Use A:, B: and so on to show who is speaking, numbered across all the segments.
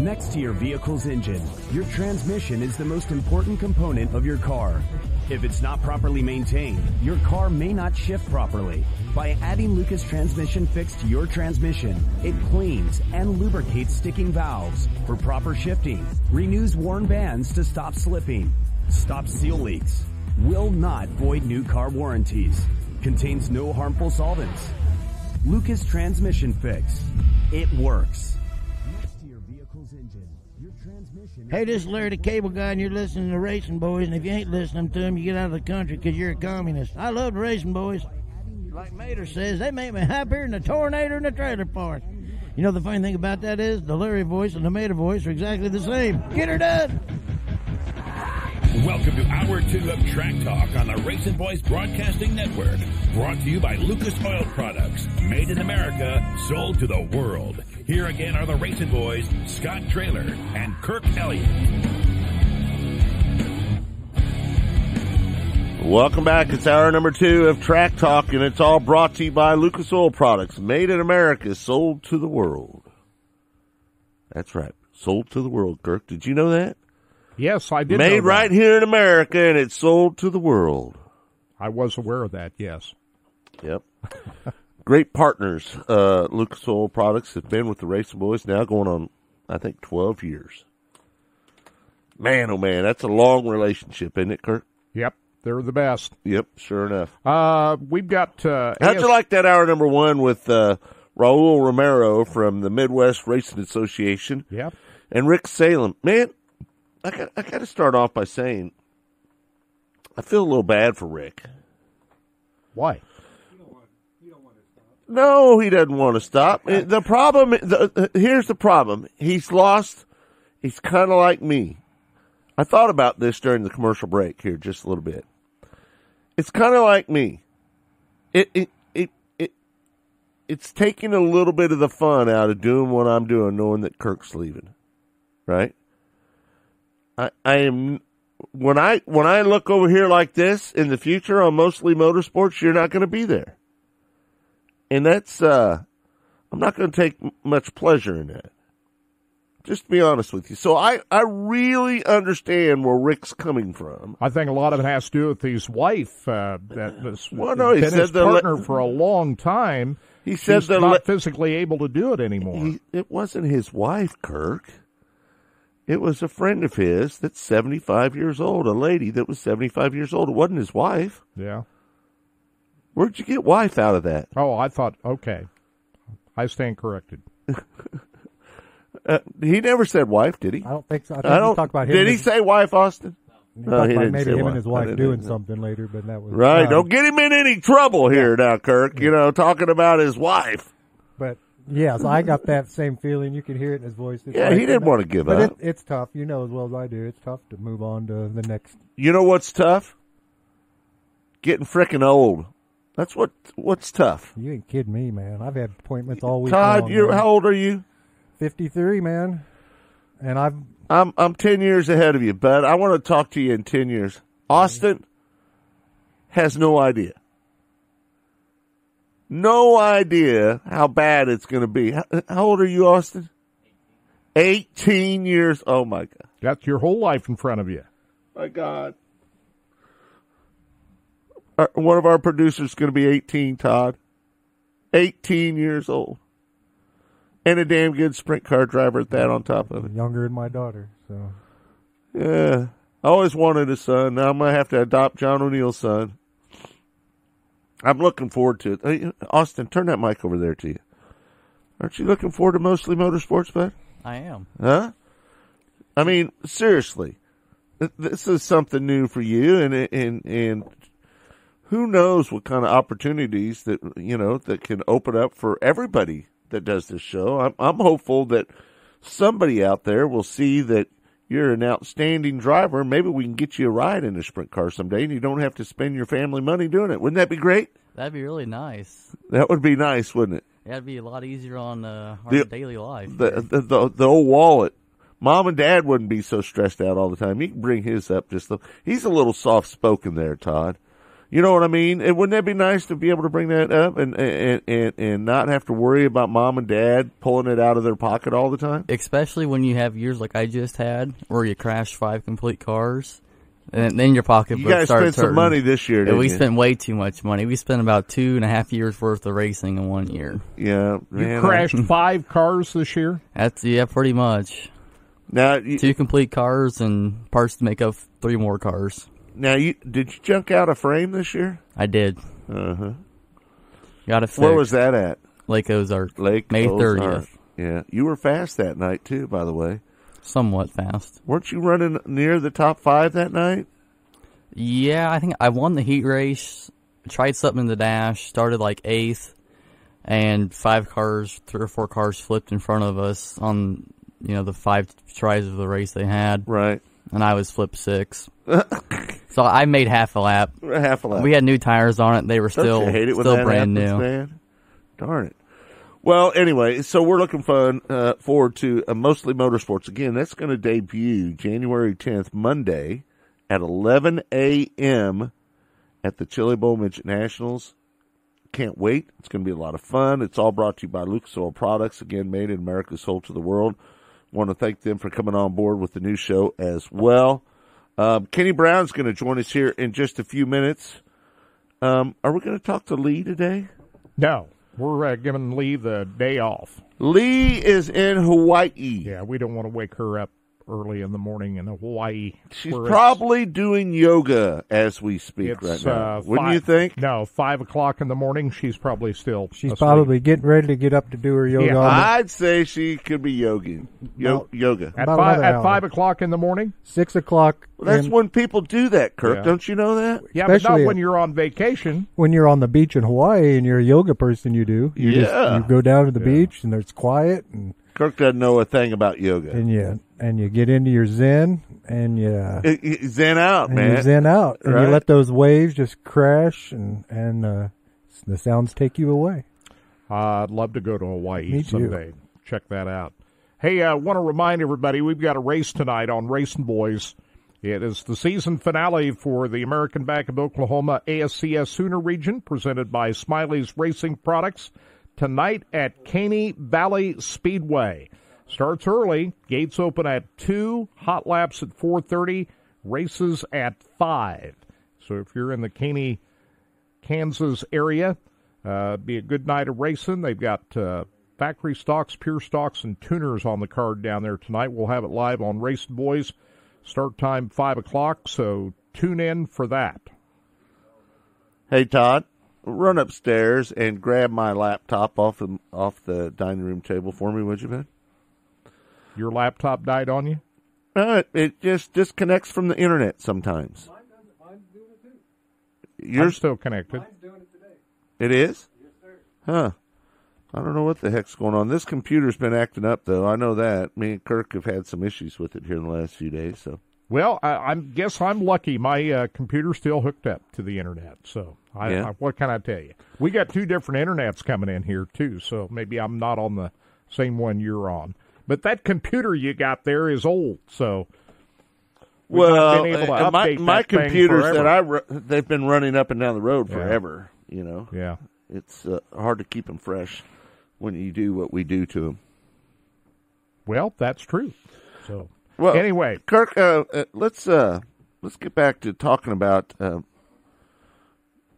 A: Next to your vehicle's engine, your transmission is the most important component of your car. If it's not properly maintained, your car may not shift properly. By adding Lucas Transmission Fix to your transmission, it cleans and lubricates sticking valves for proper shifting, renews worn bands to stop slipping, stops seal leaks, will not void new car warranties, contains no harmful solvents. Lucas Transmission Fix. It works.
B: Hey, this is Larry the Cable Guy, and you're listening to Racing Boys. And if you ain't listening to them, you get out of the country because you're a communist. I love the Racing Boys. Like Mater says, they make me happier than a tornado in a trailer park. You know the funny thing about that is the Larry voice and the Mater voice are exactly the same. Get her done.
C: Welcome to Hour 2 of Track Talk on the Racing Boys Broadcasting Network. Brought to you by Lucas Oil Products. Made in America, sold to the world. Here again are the Racing Boys, Scott Traylor and Kirk Elliott.
D: Welcome back. It's hour number two of Track Talk, and it's all brought to you by Lucas Oil Products. Made in America, sold to the world. That's right. Sold to the world, Kirk. Did you know that?
E: Yes, I did.
D: Made
E: know that.
D: right here in America, and it's sold to the world.
E: I was aware of that. Yes.
D: Yep. Great partners. Uh, Lucas Oil Products have been with the Racing Boys now going on, I think, 12 years. Man, oh man, that's a long relationship, isn't it, Kirk?
E: Yep. They're the best.
D: Yep, sure enough.
E: Uh, we've got. Uh,
D: How'd
E: AS
D: you like that hour number one with uh, Raul Romero from the Midwest Racing Association
E: Yep.
D: and Rick Salem? Man, I got, I got to start off by saying I feel a little bad for Rick.
E: Why?
D: No, he doesn't want to stop. Uh, The problem, the, here's the problem. He's lost. He's kind of like me. I thought about this during the commercial break here just a little bit. It's kind of like me. It, it, it, it, it's taking a little bit of the fun out of doing what I'm doing, knowing that Kirk's leaving. Right? I, I am, when I, when I look over here like this in the future on mostly motorsports, you're not going to be there and that's uh I'm not going to take much pleasure in that. Just to be honest with you. So I I really understand where Rick's coming from.
E: I think a lot of it has to do with his wife. Uh, that was
D: Well, no, he
E: been
D: said
E: his
D: the le-
E: partner for a long time.
D: He said
E: He's not
D: le-
E: physically able to do it anymore.
D: He, it wasn't his wife, Kirk. It was a friend of his that's 75 years old, a lady that was 75 years old. It wasn't his wife.
E: yeah.
D: Where'd you get wife out of that?
E: Oh, I thought. Okay. I stand corrected.
D: Uh, he never said wife, did he?
F: I don't think so. I
D: I don't.
F: talk about him.
D: did he
F: and-
D: say wife, Austin?
F: he
D: No, he didn't
F: maybe
D: say
F: him
D: wife.
F: and his wife doing something later, but that was
D: Right.
F: um,
D: Don't get him in any trouble here now, Kirk. You know, talking about his wife.
F: But yeah, so I got that same feeling. You can hear it in his voice. It's
D: Yeah,
F: like-
D: he didn't want to give
F: But
D: up.
F: it, it's tough. You know as well as I do. It's tough to move on to the next.
D: You know what's tough? Getting frickin' old. That's what what's tough.
F: You ain't kidding me, man. I've had appointments all week.
D: Todd,
F: long,
D: you
F: man.
D: how old are you?
F: Fifty-three, man. And I've
D: I'm I'm ten years ahead of you, bud. I want to talk to you in ten years. Austin has no idea. No idea how bad it's going to be. How, how old are you, Austin? Eighteen years. Oh my god.
E: That's your whole life in front of you.
D: My God. Our, one of our producers is going to be 18, Todd. 18 years old. And a damn good sprint car driver at that on top of it.
F: younger than my daughter, so
D: Yeah. I always wanted a son. Now I'm going to have to adopt John O'Neill's son. I'm looking forward to it. Hey, Austin, turn that mic over there to you. Aren't you looking forward to mostly motorsports, bud?
G: I am.
D: Huh? I mean, seriously, this is something new for you, and and and who knows what kind of opportunities that you know that can open up for everybody that does this show. I'm I'm hopeful that somebody out there will see that you're an outstanding driver. Maybe we can get you a ride in a sprint car someday, and you don't have to spend your family money doing it. Wouldn't that be great?
G: That'd be really nice.
D: That would be nice, wouldn't it?
G: That'd be a lot easier on uh, our
D: The-
G: daily life.
D: the, the the the old wallet. Mom and Dad wouldn't be so stressed out all the time. You can bring his up just. A, he's a little soft spoken there, Todd. You know what I mean? And wouldn't that be nice to be able to bring that up and and and, and not have to worry about mom and dad pulling it out of their pocket all the time?
G: Especially when you have years like I just had, where you crashed five complete cars, and then your pocketbook
D: You guys
G: starts
D: spent some
G: hurting.
D: money this year,
G: Yeah,
D: didn't
G: we
D: you?
G: spent way too much money. We spent about two and a half years worth of racing in one year.
D: Yeah,
E: You
D: man, I-
E: crashed five cars this year.
G: That's yeah, pretty much.
D: now, you,
G: Two complete cars and parts to make up three more cars.
D: Now you did you junk out a frame this year?
G: I did.
D: Uh huh.
G: Got it fixed.
D: Where was that at?
G: Lake Ozark.
D: Lake
G: May 30th.
D: Yeah, you were fast that night too. By the way,
G: Somewhat fast.
D: weren't you running near the top five that night?
G: Yeah, I think I won the heat race. Tried something in the dash. Started like eighth, and five cars, three or four cars flipped in front of us on you know the five tries of the race they had,
D: Right,
G: and I was flip six. so I made half a lap.
D: half a lap.
G: We had new tires on it. They were
D: Don't
G: still
D: hate it
G: still brand
D: happens,
G: new.
D: man? Darn it. Well, anyway, so we're looking fun uh, forward to uh, mostly motorsports again. That's going to debut January 10th, Monday, at 11 a.m. at the Chili Bowl Midget Nationals. Can't wait. It's going to be a lot of fun. It's all brought to you by Lucas Oil Products, again made in America, sold to the world. Want to thank them for coming on board with the new show as well. Um, Kenny Brown's going to join us here in just a few minutes. Um, are we going to talk to Lee today?
E: No, we're uh, giving Lee the day off.
D: Lee is in Hawaii.
E: Yeah, we don't want to wake her up early in the morning in Hawaii.
D: She's probably doing yoga as we speak
E: It's,
D: right now.
E: uh,
D: Wouldn't
E: five-
D: you think?
E: No, five o'clock in the morning. She's probably still.
F: She's
E: asleep.
F: probably getting ready to get up to do her yoga.
E: Yeah,
D: I'd say she could be yogi. Yo-
F: No.
D: yoga.
E: at five at five o'clock in the morning.
F: Six o'clock.
D: Well, that's
F: and
D: when people do that, Kirk.
E: Yeah.
D: Don't you know that?
E: Yeah, but
F: Especially
E: not when you're on vacation.
F: when you're on the beach in Hawaii and you're a yoga person, you do. You
D: Yeah.
F: just you go down to the beach and there's quiet and
D: Kirk doesn't know a thing about yoga.
F: and you and you get into your zen and you
D: It- it- Zen out,
F: and
D: man.
F: you zen out and
D: Right.
F: you let those waves just crash and and uh, the sounds take you away.
E: Uh, I'd love to go to Hawaii
F: Me too.
E: someday. Check that out. Hey, I want to remind everybody we've got a race tonight on Racing Boys. It is the season finale for the American Bank of Oklahoma ASCS Sooner region, presented by Smiley's Racing Products. Tonight at Caney Valley Speedway. Starts early. Gates open at two. Hot laps at four thirty. Races at five. So if you're in the Caney Kansas area. Uh, be a good night of racing. They've got uh, factory stocks, pure stocks, and tuners on the card down there tonight. We'll have it live on Racing Boys. Start time five o'clock, so tune in for that.
D: Hey, Todd, run upstairs and grab my laptop off the, off the dining room table for me, would you, man?
E: Your laptop died on you.
D: Uh, it just disconnects from the internet sometimes. Mine doesn't. Mine's doing it too.
E: You're
D: Yours,
E: still connected.
D: it is? Yes, sir. Huh. I don't know what the heck's going on. This computer's been acting up, though. I know that. Me and Kirk have had some issues with it here in the last few days. So,
E: Well, I, I guess I'm lucky. My uh, computer's still hooked up to the internet. So, I,
D: Yeah.
E: I, what can I tell you? We got two different internets coming in here too. So maybe I'm not on the same one you're on. But that computer you got there is old. So
D: well,
E: been able to
D: uh, my my computers that I ru- they've been running up and down the road
E: Yeah.
D: forever. You know,
E: yeah.
D: it's uh, hard to keep them fresh when you do what we do to them.
E: Well, that's true. So
D: Well,
E: anyway,
D: Kirk, uh, uh, let's uh, let's get back to talking about uh,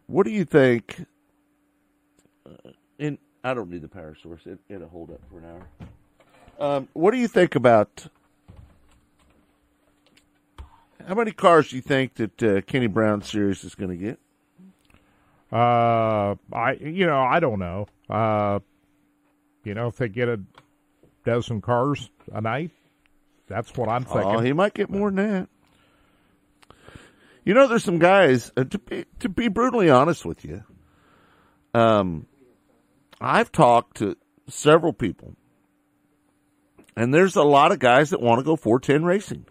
D: what do you think? Uh, in I don't need the power source; it, it'll hold up for an hour. Um, what do you think about? How many cars do you think that uh, Kenny Brown Series is going to get?
E: uh, I you know I don't know. Uh, you know if they get a dozen cars a night, that's what I'm thinking.
D: Oh, he might get more than that. You know, there's some guys. Uh, to be to be brutally honest with you, um, I've talked to several people, and there's a lot of guys that want to go 410 racing.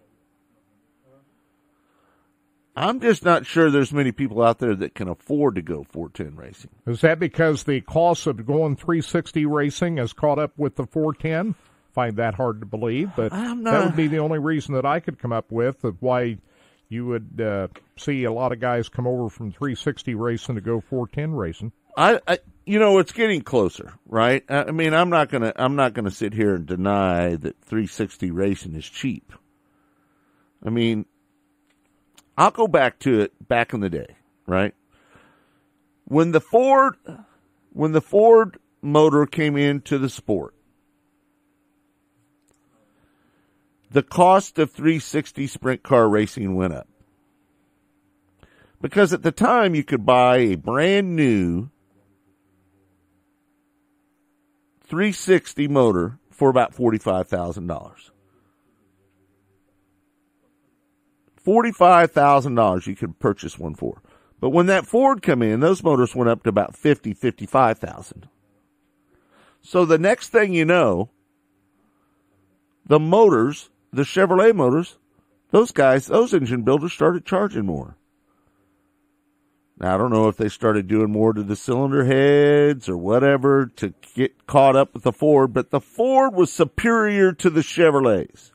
D: I'm just not sure there's many people out there that can afford to go 410 racing.
E: Is that because the cost of going 360 racing has caught up with the 410? Find that hard to believe, but
D: I'm
E: that would be the only reason that I could come up with of why you would uh, see a lot of guys come over from 360 racing to go 410 racing.
D: I, I you know it's getting closer, right? I mean, I'm not gonna I'm not gonna sit here and deny that 360 racing is cheap. I mean, I'll go back to it back in the day, right? When the Ford when the Ford motor came into the sport, the cost of 360 sprint car racing went up. Because at the time you could buy a brand new 360 motor for about $45,000. $45,000 you could purchase one for. But when that Ford come in, those motors went up to about 50, 55,000. So the next thing you know, the motors, the Chevrolet motors, those guys, those engine builders started charging more. Now, I don't know if they started doing more to the cylinder heads or whatever to get caught up with the Ford, but the Ford was superior to the Chevrolets.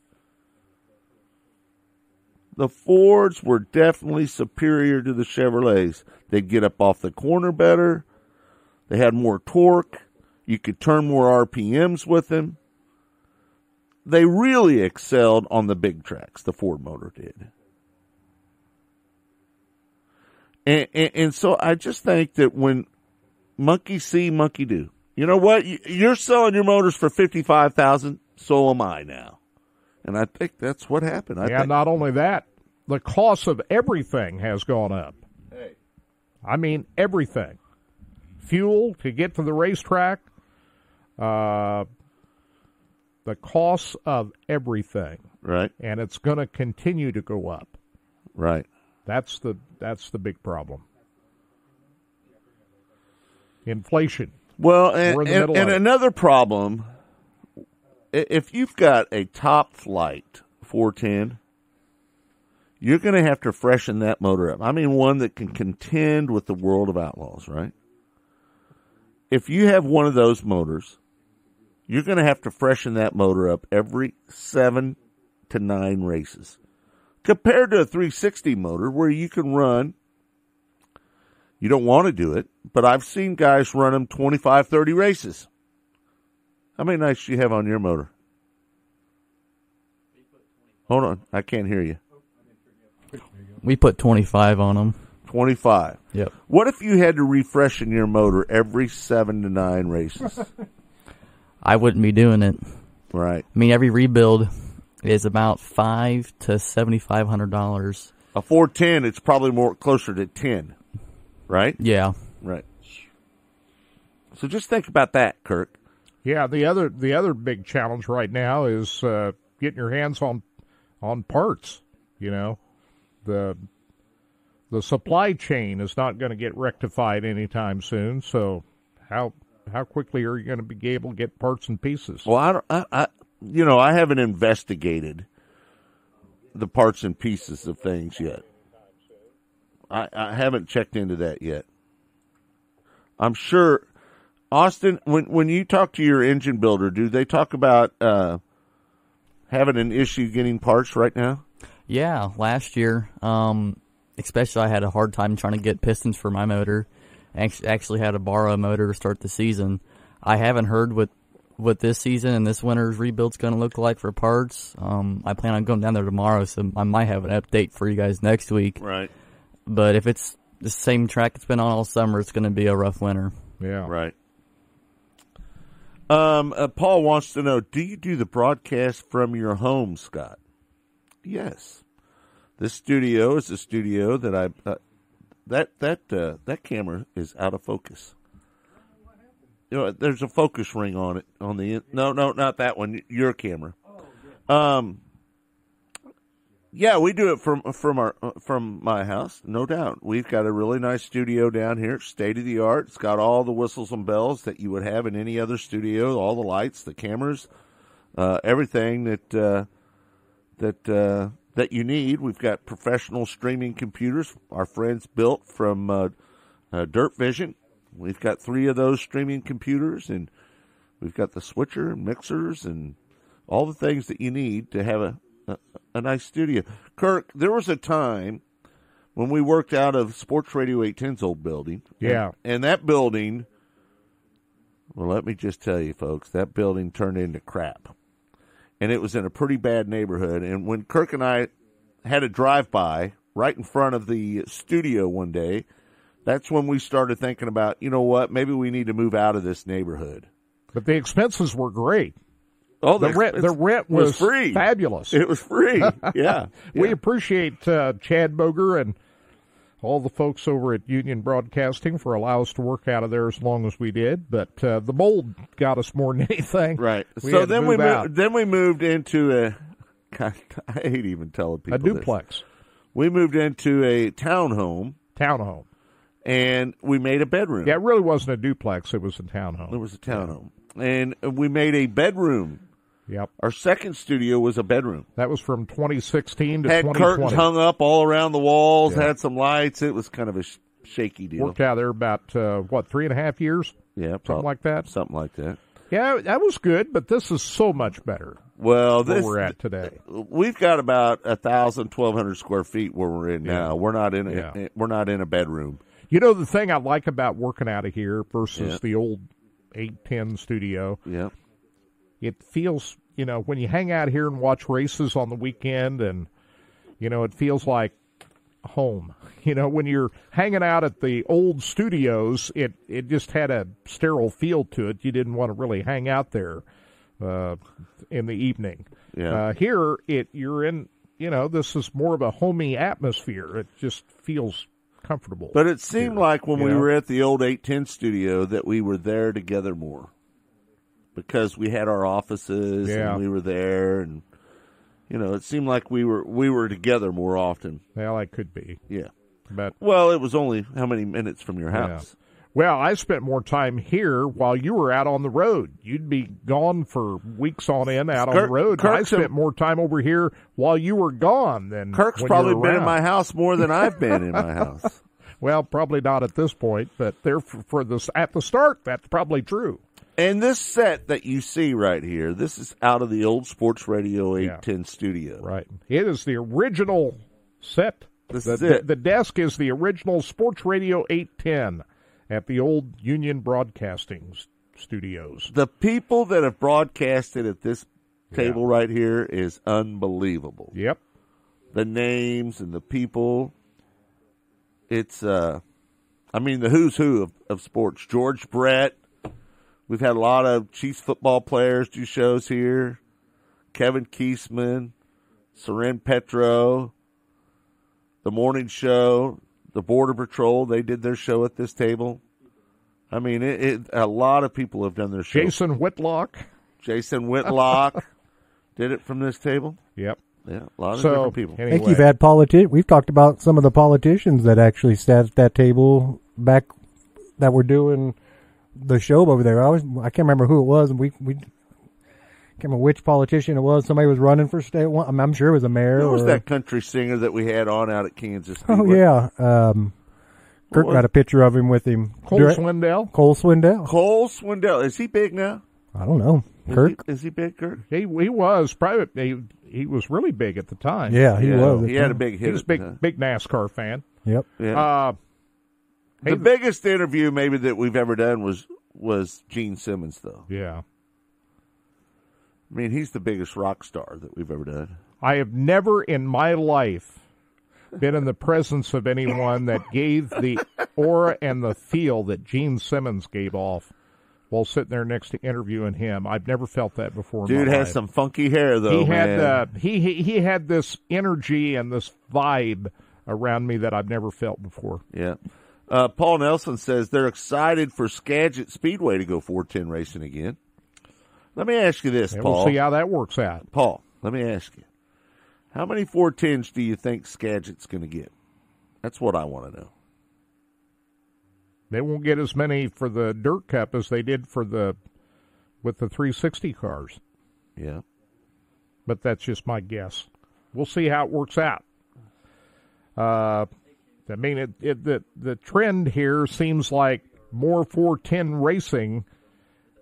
D: The Fords were definitely superior to the Chevrolets. They'd get up off the corner better. They had more torque. You could turn more RPMs with them. They really excelled on the big tracks, the Ford motor did. And, and, and so I just think that when monkey see, monkey do. You know what? You- You're selling your motors for fifty five thousand. So am I now, and I think that's what happened. I
E: yeah,
D: think,
E: not only that, the cost of everything has gone up. Hey, I mean, everything. Fuel to get to the racetrack, uh, the cost of everything,
D: right,
E: and it's going to continue to go up.
D: right.
E: That's the that's the big problem. Inflation.
D: Well, and,
E: We're in the
D: and, and another problem, if you've got a top flight 410, you're going to have to freshen that motor up. I mean, one that can contend with the world of outlaws, right? If you have one of those motors, you're going to have to freshen that motor up every seven to nine races. Compared to a 360 motor where you can run you don't want to do it, but I've seen guys run them 25, 30 races. How many nights do you have on your motor? Hold on, I can't hear you.
G: We put 25 on them.
D: 25.
G: Yep.
D: What if you had to refresh in your motor every seven to nine races?
G: I wouldn't be doing it.
D: right.
G: I mean, every rebuild is about five to seventy five hundred dollars.
D: A 410, it's probably more closer to 10. Right?
G: Yeah.
D: Right. So just think about that, Kirk.
E: Yeah, the other the other big challenge right now is uh, getting your hands on on parts. You know, the the supply chain is not going to get rectified anytime soon. So how how quickly are you going to be able to get parts and pieces?
D: Well, I, don't, I, I, you know, I haven't investigated the parts and pieces of things yet. I, I haven't checked into that yet. I'm sure, Austin. When when you talk to your engine builder, do they talk about uh, having an issue getting parts right now?
G: Yeah, last year, um, especially I had a hard time trying to get pistons for my motor. Actually, had to borrow a motor to start the season. I haven't heard what what this season and this winter's rebuild's going to look like for parts. Um, I plan on going down there tomorrow, so I might have an update for you guys next week.
D: Right.
G: But if it's the same track it's been on all summer, it's going to be a rough winter.
E: Yeah,
D: Right. Um, uh, Paul wants to know: Do you do the broadcast from your home, Scott? Yes. This studio is a studio that I uh, that that uh, that camera is out of focus. You know, there's a focus ring on it on the no no not that one your camera. Um. Yeah, we do it from from our uh, from my house, no doubt. We've got a really nice studio down here, state of the art. It's got all the whistles and bells that you would have in any other studio, all the lights, the cameras, uh, everything that uh, that uh, that you need. We've got professional streaming computers. Our friends built from uh, uh, Dirt Vision. We've got three of those streaming computers, and we've got the switcher and mixers and all the things that you need to have a a, a nice studio. Kirk, there was a time when we worked out of Sports Radio 810's old building.
E: Yeah.
D: And, and that building, well, let me just tell you, folks, that building turned into crap. And it was in a pretty bad neighborhood. And when Kirk and I had a drive by right in front of the studio one day, that's when we started thinking about, you know what, maybe we need to move out of this neighborhood.
E: But the expenses were great.
D: Oh,
E: The rent, the rent was,
D: free.
E: fabulous.
D: It was free. Yeah.
E: We appreciate uh, Chad Boeger and all the folks over at Union Broadcasting for allowing us to work out of there as long as we did. But uh, the mold got us more than anything.
D: Right.
E: We
D: so then we
E: move
D: moved, then we moved into a. God, I hate even telling people
E: a
D: this.
E: duplex
D: We moved into a townhome
E: townhome.
D: And we made a bedroom.
E: Yeah, it really wasn't a duplex; it was a townhome.
D: It was a townhome, and we made a bedroom.
E: Yep,
D: Our second studio was a bedroom.
E: that was from 2016 to
D: Had
E: 2020.
D: curtains hung up all around the walls.
E: Yeah.
D: Had some lights. It was kind of a sh- shaky deal.
E: Worked out there about uh, what three and a half years,
D: Yeah,
E: something
D: prob-
E: like that.
D: Something like that.
E: Yeah, that was good, but this is so much better
D: Well,
E: where
D: this
E: we're at today.
D: we've got about a thousand, twelve hundred square feet where we're in now. We're not in a,
E: Yeah.
D: we're not in a bedroom.
E: You know the thing I like about working out of here versus
D: Yeah.
E: the old eight ten studio.
D: Yeah.
E: It feels you know when you hang out here and watch races on the weekend, and you know it feels like home. You know when you're hanging out at the old studios, it it just had a sterile feel to it. You didn't want to really hang out there uh, in the evening.
D: Yeah.
E: Uh, here, it you're in. You know, this is more of a homey atmosphere. It just feels comfortable.
D: But it seemed
E: here,
D: like when we
E: know?
D: were at the old 810 studio that we were there together more because we had our offices
E: Yeah.
D: and we were there and you know, it seemed like we were we were together more often.
E: Well, that could be,
D: Yeah.
E: but
D: Well, it was only how many minutes from your house?
E: Well, I spent more time here while you were out on the road. You'd be gone for weeks on end out on the road. I spent more time over here while you were gone than
D: Kirk's probably been in my house more than I've been in my house.
E: Well, probably not at this point, but there for, for this at the start. That's probably true.
D: And this set that you see right here, this is out of the old Sports Radio 810 studio.
E: Right. It is the original set.
D: This
E: the,
D: is
E: the-
D: it.
E: the desk is the original Sports Radio 810 at the old Union Broadcasting Studios.
D: The people that have broadcasted at this table right here is unbelievable.
E: Yep.
D: the names and the people. It's uh I mean the who's who of, of sports. George Brett. We've had a lot of Chiefs football players do shows here. Kevin Kietzman, Soren Petro, the morning show, the Border Patrol, they did their show at this table. I mean, it, it a lot of people have done their show.
E: Jason Whitlock.
D: Jason Whitlock did it from this table.
E: Yep.
D: Yeah, a lot of
E: So,
D: different people.
F: I
E: anyway.
F: think you've had politi- We've talked about some of the politicians that actually sat at that table back that were doing the show over there. I was I can't remember who it was. We we can't remember which politician it was. Somebody was running for state. one- I'm, I'm sure it was a mayor.
D: Who was
F: or,
D: that country singer that we had on out at Kansas?
F: Oh
D: Speedway?
F: yeah. Um, Kirk
D: was-
F: got a picture of him with him.
E: Cole
F: Direct-
E: Swindell.
F: Cole Swindell.
D: Cole Swindell. Is he big now?
F: I don't know.
D: Is
F: Kirk.
D: he, is he big, Kirk?
E: He he was private. He, he was really big at the time.
F: Yeah, he
D: Yeah,
F: was.
D: He had a big hit.
E: he was
D: at
E: big
D: the time.
E: big NASCAR fan.
F: Yep.
D: Yeah.
E: Uh,
D: the
E: hey,
D: biggest interview maybe that we've ever done was was Gene Simmons, though.
E: yeah.
D: I mean, he's the biggest rock star that we've ever done.
E: I have never in my life been in the presence of anyone that gave the aura and the feel that Gene Simmons gave off while sitting there next to interviewing him. I've never felt that before.
D: Dude has
E: life.
D: some funky hair, though.
E: He had uh, he, he he had this energy and this vibe around me that I've never felt before.
D: Yeah. Uh, Paul Nelson says they're excited for Skagit Speedway to go 410 racing again. Let me ask you this,
E: And
D: Paul.
E: we'll see how that works out.
D: Paul, let me ask you. How many 410s do you think Skagit's going to get? That's what I want to know.
E: They won't get as many for the Dirt Cup as they did for the with the 360 cars,
D: Yeah.
E: but that's just my guess. We'll see how it works out. Uh, I mean, it, it, the the trend here seems like more 410 racing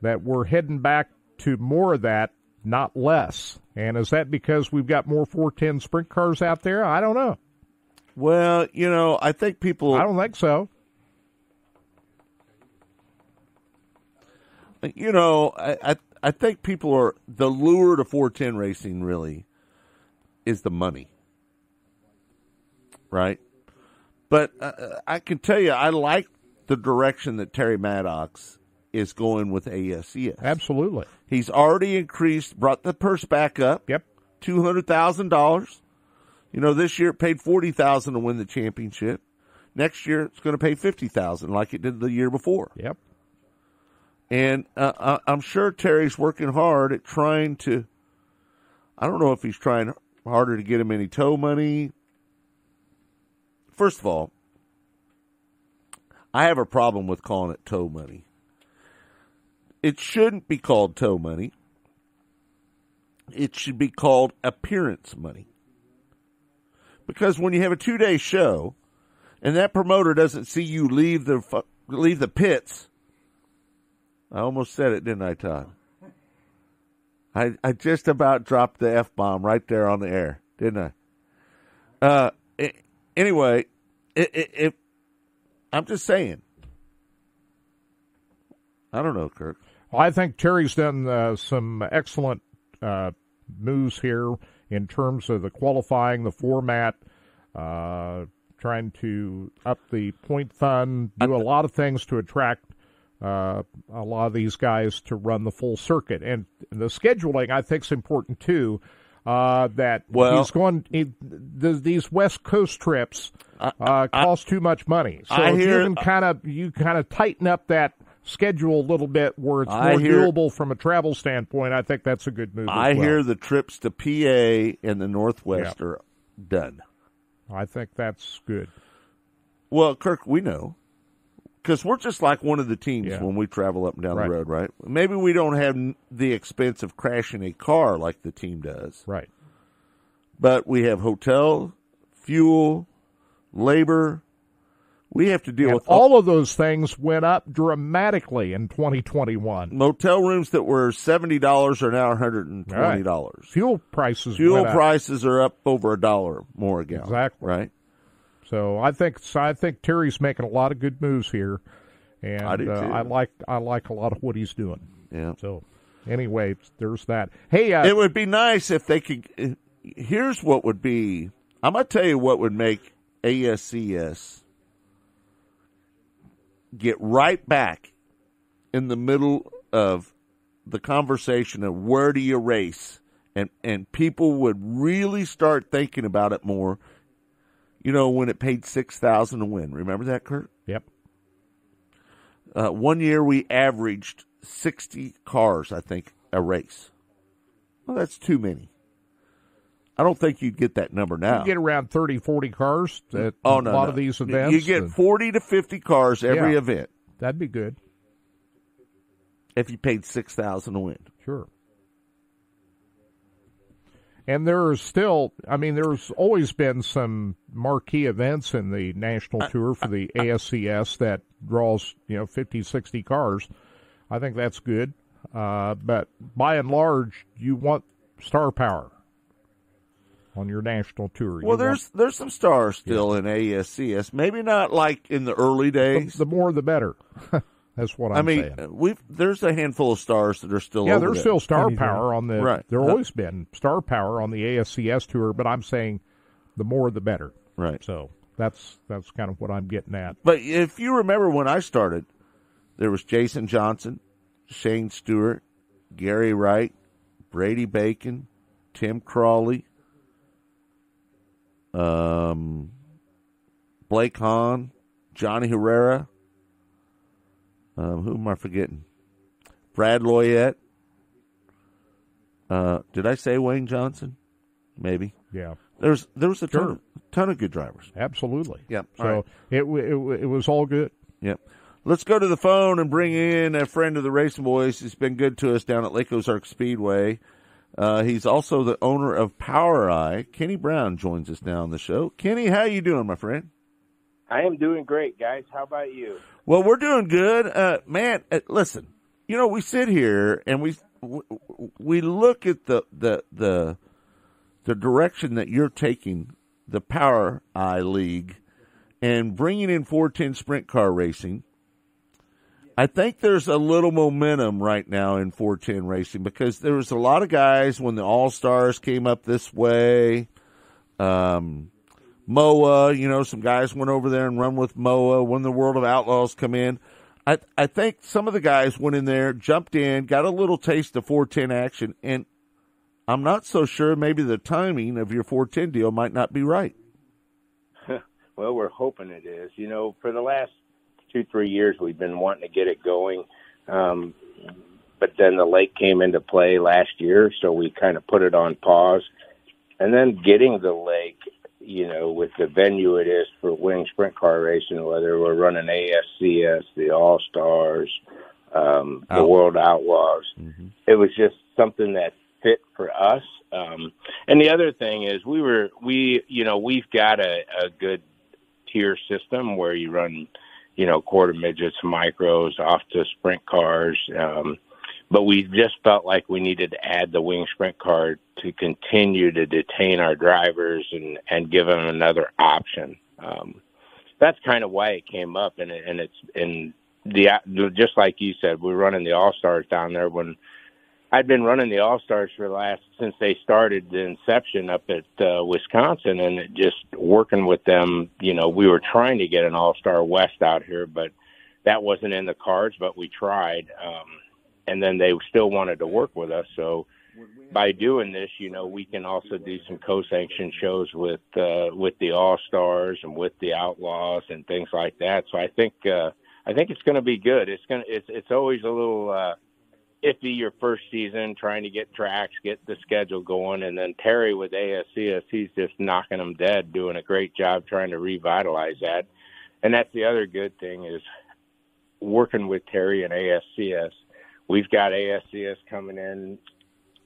E: that we're heading back to more of that not less. And is that because we've got more 410 sprint cars out there? I don't know.
D: Well, you know, I think people.
E: I don't think so.
D: You know, I, I I think people are the lure to 410 racing really is the money, right? But uh, I can tell you, I like the direction that Terry Maddox is going with ASCS.
E: Absolutely.
D: He's already increased, brought the purse back up.
E: Yep.
D: Two hundred thousand dollars. You know, this year it paid forty thousand to win the championship. Next year it's going to pay fifty thousand, like it did the year before.
E: Yep.
D: And uh, I'm sure Terry's working hard at trying to. I don't know if he's trying harder to get him any tow money. First of all, I have a problem with calling it tow money. It shouldn't be called tow money. It should be called appearance money. Because when you have a two day show, and that promoter doesn't see you leave the leave the pits I almost said it, didn't I, Todd? I I just about dropped the f bomb right there on the air, didn't I? Uh, it, anyway, it, it, it, I'm just saying. I don't know, Kirk.
E: Well, I think Terry's done uh, some excellent uh, moves here in terms of the qualifying, the format, uh, trying to up the point fund, do a lot of things to attract uh, a lot of these guys to run the full circuit. And the scheduling, I think, is important too. Uh, that
D: well,
E: he's going. He, the, these West Coast trips uh, cost too much money. So
D: I hear,
E: you can kind of you kind of tighten up that schedule a little bit where it's
D: I
E: more
D: hear-
E: doable from a travel standpoint. I think that's a good move.
D: I
E: well.
D: hear the trips to PA and the Northwest
E: Yeah.
D: are done.
E: I think that's good.
D: Well, Kirk, we know because we're just like one of the teams
E: Yeah.
D: when we travel up and down
E: Right.
D: the road, right? Maybe we don't have the expense of crashing a car like the team does,
E: Right.
D: but we have hotel, fuel, labor. We have to deal
E: And
D: with
E: all of those things went up dramatically in 2021.
D: motel rooms that were seventy dollars are now one hundred and twenty dollars.
E: Fuel prices
D: Fuel
E: went up.
D: prices are up over a dollar more a gallon.
E: Exactly.
D: Right.
E: So I think so I think Terry's making a lot of good moves here, and
D: I do,
E: uh. I like I like a lot of what he's doing.
D: Yeah.
E: So anyway, there's that. Hey, uh,
D: It would be nice if they could. Here's what would be. I'm gonna tell you what would make ASCS get right back in the middle of the conversation of where do you race, and and people would really start thinking about it more. You know, when it paid six thousand to win. Remember that, Kirk?
E: yep.
D: Uh, one year we averaged sixty cars, I think, a race. Well, that's too many. I don't think you'd get that number now.
E: You get around 30, 40 cars at
D: oh
E: a lot
D: no.
E: of these events.
D: You get forty to fifty cars every
E: Yeah.
D: event
E: that'd be good.
D: if you paid six thousand to win.
E: Sure. And there are still, I mean, there's always been some marquee events in the national tour for the ASCS that draws, you know, 50, 60 cars. I think that's good. Uh, but by and large, you want star power on your national tour. You
D: Well,
E: want-
D: there's there's some stars still in ASCS. Maybe not like in the early days.
E: the more the better. that's what I'm
D: I mean,
E: saying.
D: we've there's a handful of stars that are still
E: Yeah, there's
D: there.
E: still star power on the.
D: Right.
E: There
D: Uh,
E: always been star power on the ASCS tour, but I'm saying the more the better.
D: right.
E: So that's that's kind of what I'm getting at.
D: But if you remember when I started, there was Jason Johnson, Shane Stewart, Gary Wright, Brady Bacon, Tim Crawley, um, Blake Hahn, Johnny Herrera. Um, who am I forgetting? Brad Loyet. Uh, did I say Wayne Johnson? Maybe.
E: Yeah,
D: There's there was a ton,
E: Sure.
D: of, ton of good drivers.
E: absolutely.
D: Yep.
E: So
D: right.
E: it, it it was all good.
D: Yep. Let's go to the phone and bring in a friend of the Racing Boys. He's been good to us down at Lake Ozark Speedway. Uh, he's also the owner of POWRi. Kenny Brown joins us now on the show. Kenny, how you doing, my friend?
H: I am doing great, guys. How about you?
D: Well, we're doing good, uh, man. Uh, listen, you know we sit here and we we look at the the the the direction that you're taking the Power Eye League and bringing in 410 sprint car racing. I think there's a little momentum right now in 410 racing because there was a lot of guys when the All Stars came up this way. Um, MOWA, you know, some guys went over there and run with MOWA when the World of Outlaws come in. I I think some of the guys went in there, jumped in, got a little taste of 410 action, and I'm not so sure. Maybe the timing of your 410 deal might not be right.
H: well, we're hoping it is. You know, for the last two three years, we've been wanting to get it going, um, but then the lake came into play last year, so we kind of put it on pause. And then getting the lake you know, with the venue it is for wing sprint car racing, whether we're running ASCS, the All Stars, um, the World Outlaws, mm-hmm. it was just something that fit for us. Um, and the other thing is, we were we you know we've got a, a good tier system where you run, you know, quarter midgets, micros, off to sprint cars. Um, but we just felt like we needed to add the wing sprint car to continue to detain our drivers and and give them another option. Um, that's kind of why it came up, and and it's in the just like you said, we're running the All Stars down there when. I'd been running the All Stars for the last since they started the inception up at uh, Wisconsin, and just working with them. You know, we were trying to get an All Star West out here, but that wasn't in the cards. But we tried. Um, and then they still wanted to work with us. So by doing this, you know, we can also do some co-sanction shows with uh, with the All Stars and with the Outlaws and things like that. So I think uh, I think it's going to be good. It's going to it's it's always a little uh, iffy your first season trying to get tracks, get the schedule going, and then Terry with ASCS, he's just knocking them dead, doing a great job trying to revitalize that. And that's the other good thing is working with Terry and ASCS we've got ASCS coming in,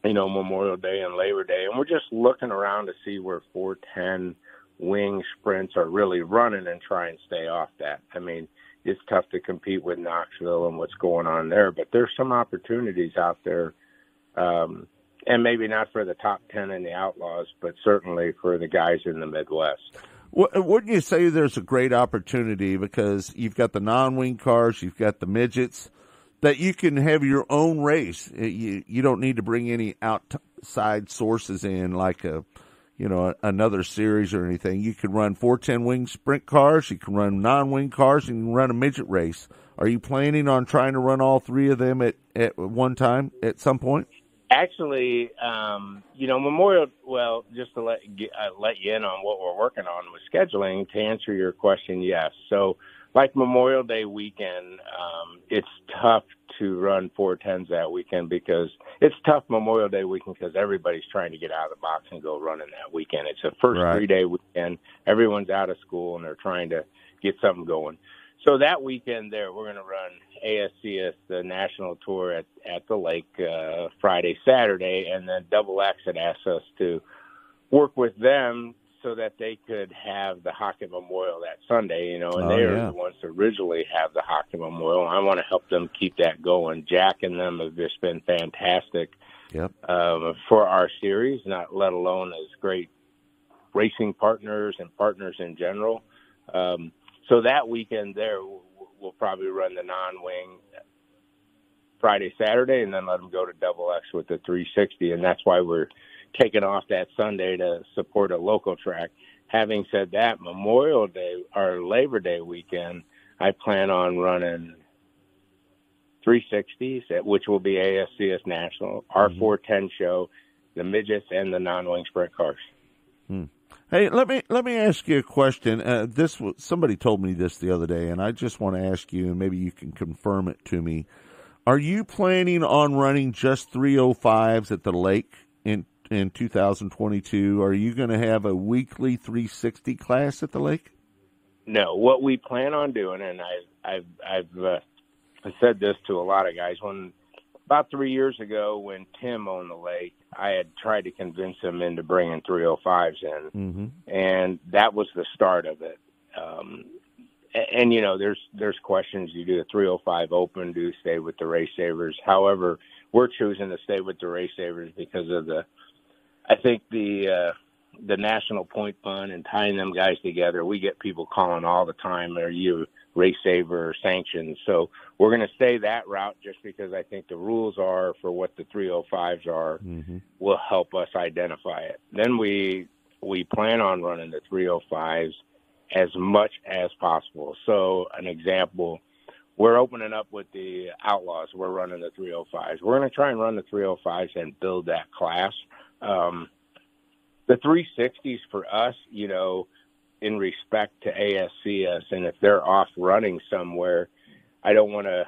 H: you know, Memorial Day and Labor Day, and we're just looking around to see where 410 wing sprints are really running and try and stay off that. I mean, it's tough to compete with Knoxville and what's going on there, but there's some opportunities out there. Um, and maybe not for the top 10 in the Outlaws, but certainly for the guys in the Midwest.
D: Wouldn't you say there's a great opportunity because you've got the non-wing cars, you've got the midgets, that you can have your own race. You you don't need to bring any outside sources in like a you know another series or anything. You can run 410 wing sprint cars, you can run non-wing cars, and you can run a midget race. Are you planning on trying to run all three of them at at one time at some point?
H: Actually, um, you know, Memorial. Well, just to let uh, let you in on what we're working on with scheduling. To answer your question, yes. So like Memorial Day weekend, um, it's tough to run 410s that weekend because it's tough Memorial Day weekend because everybody's trying to get out of the box and go running that weekend. It's a first right. three day weekend. Everyone's out of school and they're trying to get something going. So that weekend there, we're going to run ASCS, the national tour at, at the lake, uh, Friday, Saturday, and then Double X had asked us to work with them so that they could have the Hockett Memorial that Sunday, you know, and oh, they are yeah. the ones to originally have the Hockett Memorial. I want to help them keep that going. Jack and them have just been fantastic
D: yep.
H: um, for our series, not let alone as great racing partners and partners in general. Um, so that weekend there, we'll probably run the non-wing Friday, Saturday, and then let them go to double X with the 360, and that's why we're taken off that Sunday to support a local track. Having said that, Memorial Day or Labor Day weekend, I plan on running 360s, which will be ASCS National, our mm-hmm. 410 show, the midgets, and the non-wing sprint cars.
D: Hmm. Hey, let me let me ask you a question. Uh, this somebody told me this the other day, and I just want to ask you, and maybe you can confirm it to me. Are you planning on running just 305s at the lake in in 2022, are you going to have a weekly 360 class at the lake?
H: No. What we plan on doing, and I, I've I've uh, said this to a lot of guys when about three years ago when Tim owned the lake, I had tried to convince him into bringing 305s in, mm-hmm. and that was the start of it. Um, and, and you know, there's there's questions. You do the 305 open, do you stay with the race savers. However, we're choosing to stay with the race savers because of the. I think the uh, the national point fund and tying them guys together. We get people calling all the time. Are you race saver or sanctions? So we're going to stay that route just because I think the rules are for what the 305s are
D: Mm-hmm.
H: will help us identify it. Then we we plan on running the 305s as much as possible. So an example, we're opening up with the Outlaws. We're running the 305s. We're going to try and run the 305s and build that class. Um, the 360s for us, you know, in respect to ASCS, and if they're off running somewhere, I don't want to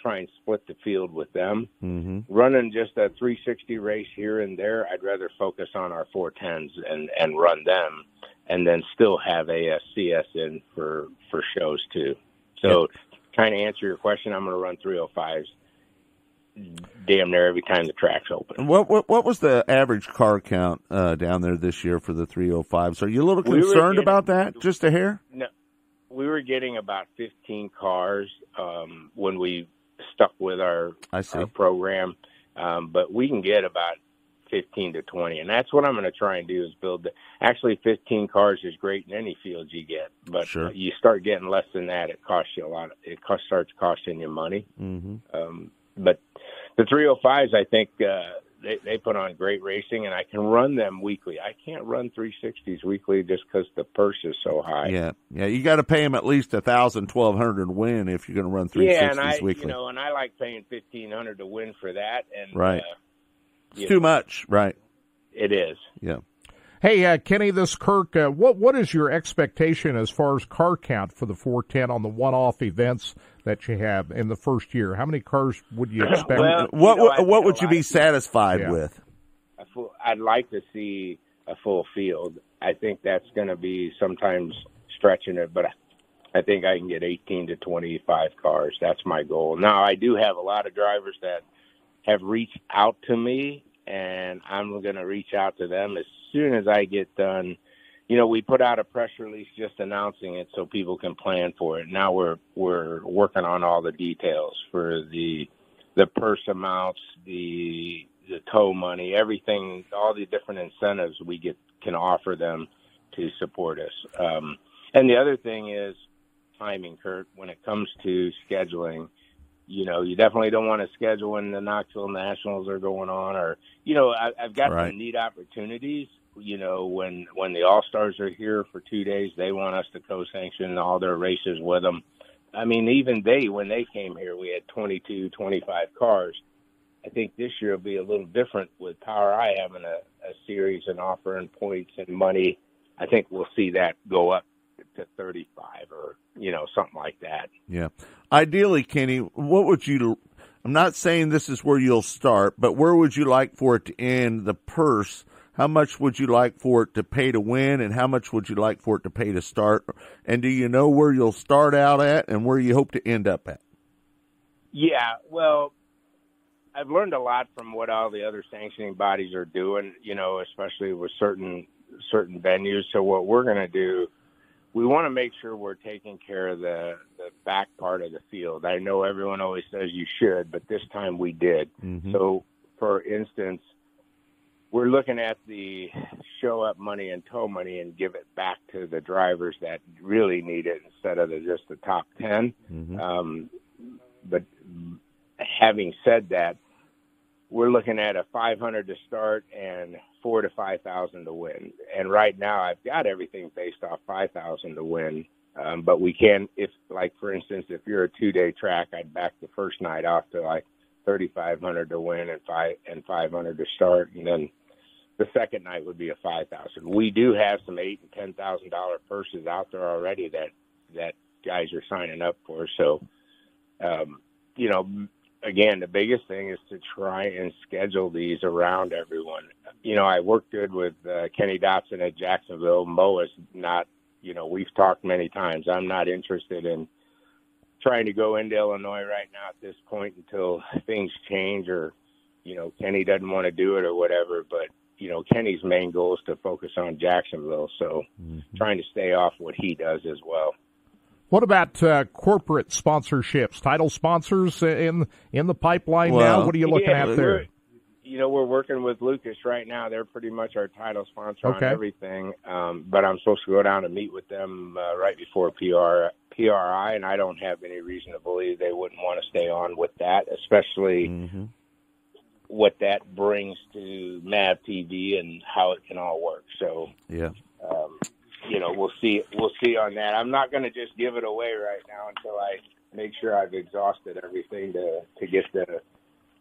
H: try and split the field with them.
D: Mm-hmm.
H: Running just a 360 race here and there, I'd rather focus on our 410s and and run them, and then still have ASCS in for for shows too. So, trying to answer your question, I'm going to run 305s damn near every time the track's open.
D: What, what what was the average car count uh, down there this year for the 305s? Are you a little
H: We
D: concerned
H: getting-
D: about that? Just a hair?
H: No, we were getting about 15 cars um, when we stuck with our, our program, um, but we can get about 15 to 20, and that's what I'm going to try and do is build. The, actually, 15 cars is great in any field you get, but
D: Sure.
H: you start getting less than that, it costs you a lot. It cost, starts costing you money.
D: Mm-hmm.
H: Um, but the 305s, I think uh, they, they put on great racing, and I can run them weekly. I can't run 360s weekly just because the purse is so high.
D: Yeah, yeah. You got to pay them at least a thousand, twelve hundred to win if you're going to run 360s
H: Yeah, and I,
D: weekly.
H: you know, and I like paying fifteen hundred to win for that, and
D: Right.
H: uh,
D: it's too
H: know,
D: much, right?
H: It is.
D: Yeah.
E: Hey, uh, Kenny, this Kirk. Uh, what what is your expectation as far as car count for the 410 on the one-off events that you have in the first year? How many cars would you expect?
H: Well,
D: What
H: you know,
D: what, what would you
H: lot
D: be satisfied
E: Yeah.
D: with?
H: a full, I'd like to see a full field. I think that's going to be sometimes stretching it, but I think I can get 18 to 25 cars. That's my goal. Now, I do have a lot of drivers that have reached out to me, and I'm going to reach out to them as soon as I get done. You know, we put out a press release just announcing it so people can plan for it. Now we're we're working on all the details for the the purse amounts, the the tow money, everything, all the different incentives we get can offer them to support us. Um, and the other thing is timing, Kirk. When it comes to scheduling, you know, you definitely don't want to schedule when the Knoxville Nationals are going on, or you know, I, I've got
D: Right.
H: some neat opportunities. You know, when when the All Stars are here for two days, they want us to co-sanction all their races with them. I mean, even they, when they came here, we had 22, 25 cars. I think this year will be a little different with POWRi having a, a series and offering points and money. I think we'll see that go up to 35 or, you know, something like that.
D: Yeah. Ideally, Kenny, what would you? I'm not saying this is where you'll start, but where would you like for it to end? The purse. How much would you like for it to pay to win, and how much would you like for it to pay to start? And do you know where you'll start out at, and where you hope to end up at?
H: Yeah, well, I've learned a lot from what all the other sanctioning bodies are doing, you know, especially with certain certain venues. So what we're going to do, we want to make sure we're taking care of the the back part of the field. I know everyone always says you should, but this time we did. Mm-hmm. So, for instance, we're looking at the show up money and tow money and give it back to the drivers that really need it instead of the, just the top 10. Um, but having said that, we're looking at a 500 to start and four to 5,000 to win. And right now I've got everything based off 5,000 to win. Um, but we can, if like, for instance, if you're a two day track, I'd back the first night off to like 3,500 to win and five and 500 to start. And then the second night would be a 5,000. We do have some eight and $10,000 purses out there already that, that guys are signing up for. So, um, you know, again, the biggest thing is to try and schedule these around everyone. You know, I work good with uh, Kenny Dotson at Jacksonville. Mo is not, you know, we've talked many times. I'm not interested in trying to go into Illinois right now at this point until things change or, you know, Kenny doesn't want to do it or whatever. But, you know, Kenny's main goal is to focus on Jacksonville. So trying to stay off what he does as well.
E: What about uh, corporate sponsorships, title sponsors in in the pipeline
D: Well,
E: now? What are you looking
H: yeah,
E: at there?
H: You know, we're working with Lucas right now. They're pretty much our title sponsor
E: Okay.
H: on everything. Um, but I'm supposed to go down and meet with them uh, right before PR PRI, and I don't have any reason to believe they wouldn't want to stay on with that, especially
D: Mm-hmm.
H: What that brings to MAV TV and how it can all work. So
D: Yeah.
H: um, you know, we'll see. We'll see on that. I'm not going to just give it away right now until I make sure I've exhausted everything to to get the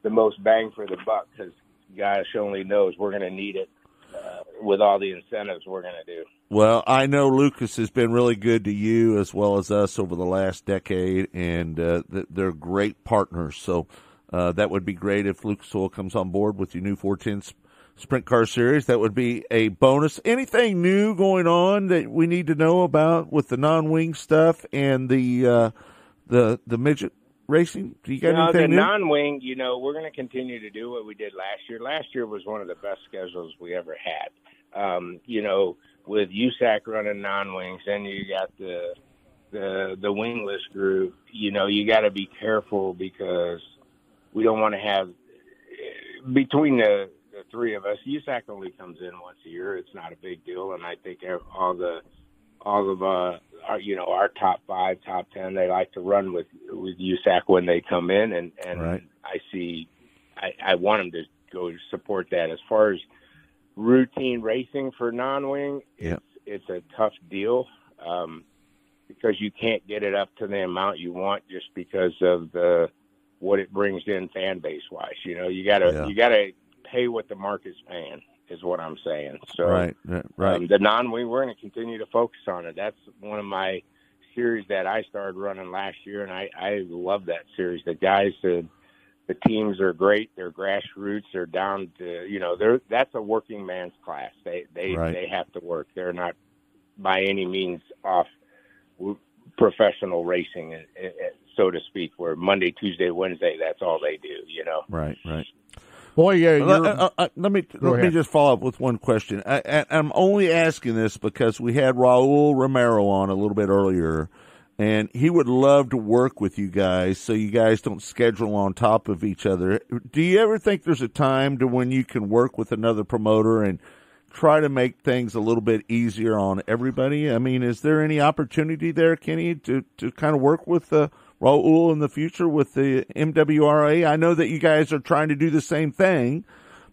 H: the most bang for the buck. Because gosh only knows we're going to need it uh, with all the incentives we're going to do.
D: Well, I know Lucas has been really good to you as well as us over the last decade, and uh, they're great partners. So uh, that would be great if Lucas Oil comes on board with your new 410 sp- Sprint Car Series. That would be a bonus. Anything new going on that we need to know about with the non-wing stuff and the uh, the the midget racing? Do you got
H: No, the
D: anything new?
H: non-wing, you know, we're going to continue to do what we did last year. Last year was one of the best schedules we ever had. Um, you know, with USAC running non-wings, and you got the the the wingless group. You know, you got to be careful because we don't want to have between the the three of us. USAC only comes in once a year. It's not a big deal, and I think all the all of uh our you know our top five, top ten, they like to run with with USAC when they come in, and and
D: Right.
H: I see, I I want them to go support that. As far as routine racing for non-wing,
D: Yeah.
H: it's a tough deal um, because you can't get it up to the amount you want just because of the what it brings in fan base wise. You know, you gotta
D: Yeah.
H: you gotta pay what the market's paying is what I'm saying. So
D: Right, right,
H: um, the non-wing, we're going to continue to focus on it. That's one of my series that I started running last year, and I I love that series. The guys, the the teams are great. They're grassroots. They're down to you know they're that's a working man's class. They they
D: Right.
H: they have to work. They're not by any means off professional racing, so to speak. Where Monday, Tuesday, Wednesday, that's all they do. You know.
D: right, right.
E: Boy, yeah,
D: Let, uh, uh, let me
E: Go
D: let me just follow up with one question. I, I, I'm only asking this because we had Raul Romero on a little bit earlier, and he would love to work with you guys so you guys don't schedule on top of each other. Do you ever think there's a time to when you can work with another promoter and try to make things a little bit easier on everybody? I mean, is there any opportunity there, Kenny, to to kind of work with uh, Raul in the future with the MWRA? I know that you guys are trying to do the same thing.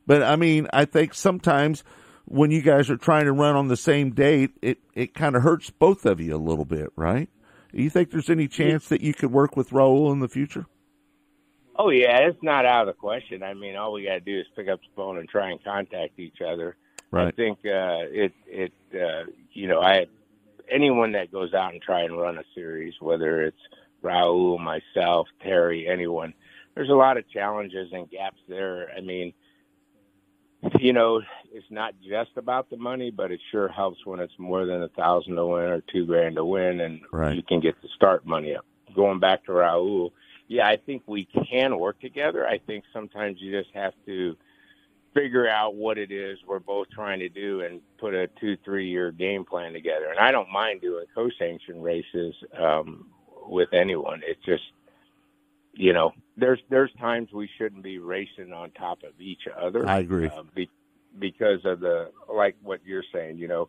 D: But I mean, I think sometimes when you guys are trying to run on the same date, it, it kind of hurts both of you a little bit, right? Do you think there's any chance that you could work with Raul in the future?
H: Oh yeah, it's not out of the question. I mean, all we got to do is pick up the phone and try and contact each other.
D: Right.
H: I think uh, it it uh, you know I anyone that goes out and try and run a series, whether it's Raul, myself, Terry, anyone, there's a lot of challenges and gaps there. I mean, you know, it's not just about the money, but it sure helps when it's more than a thousand to win or two grand to win, and
D: Right.
H: you can get the start money up. Going back to Raul, yeah, I think we can work together. I think sometimes you just have to figure out what it is we're both trying to do and put a two, three year game plan together. And I don't mind doing co sanction races um, with anyone. It's just, you know, there's there's times we shouldn't be racing on top of each other.
D: I agree.
H: Uh, be, because of the like what you're saying, you know,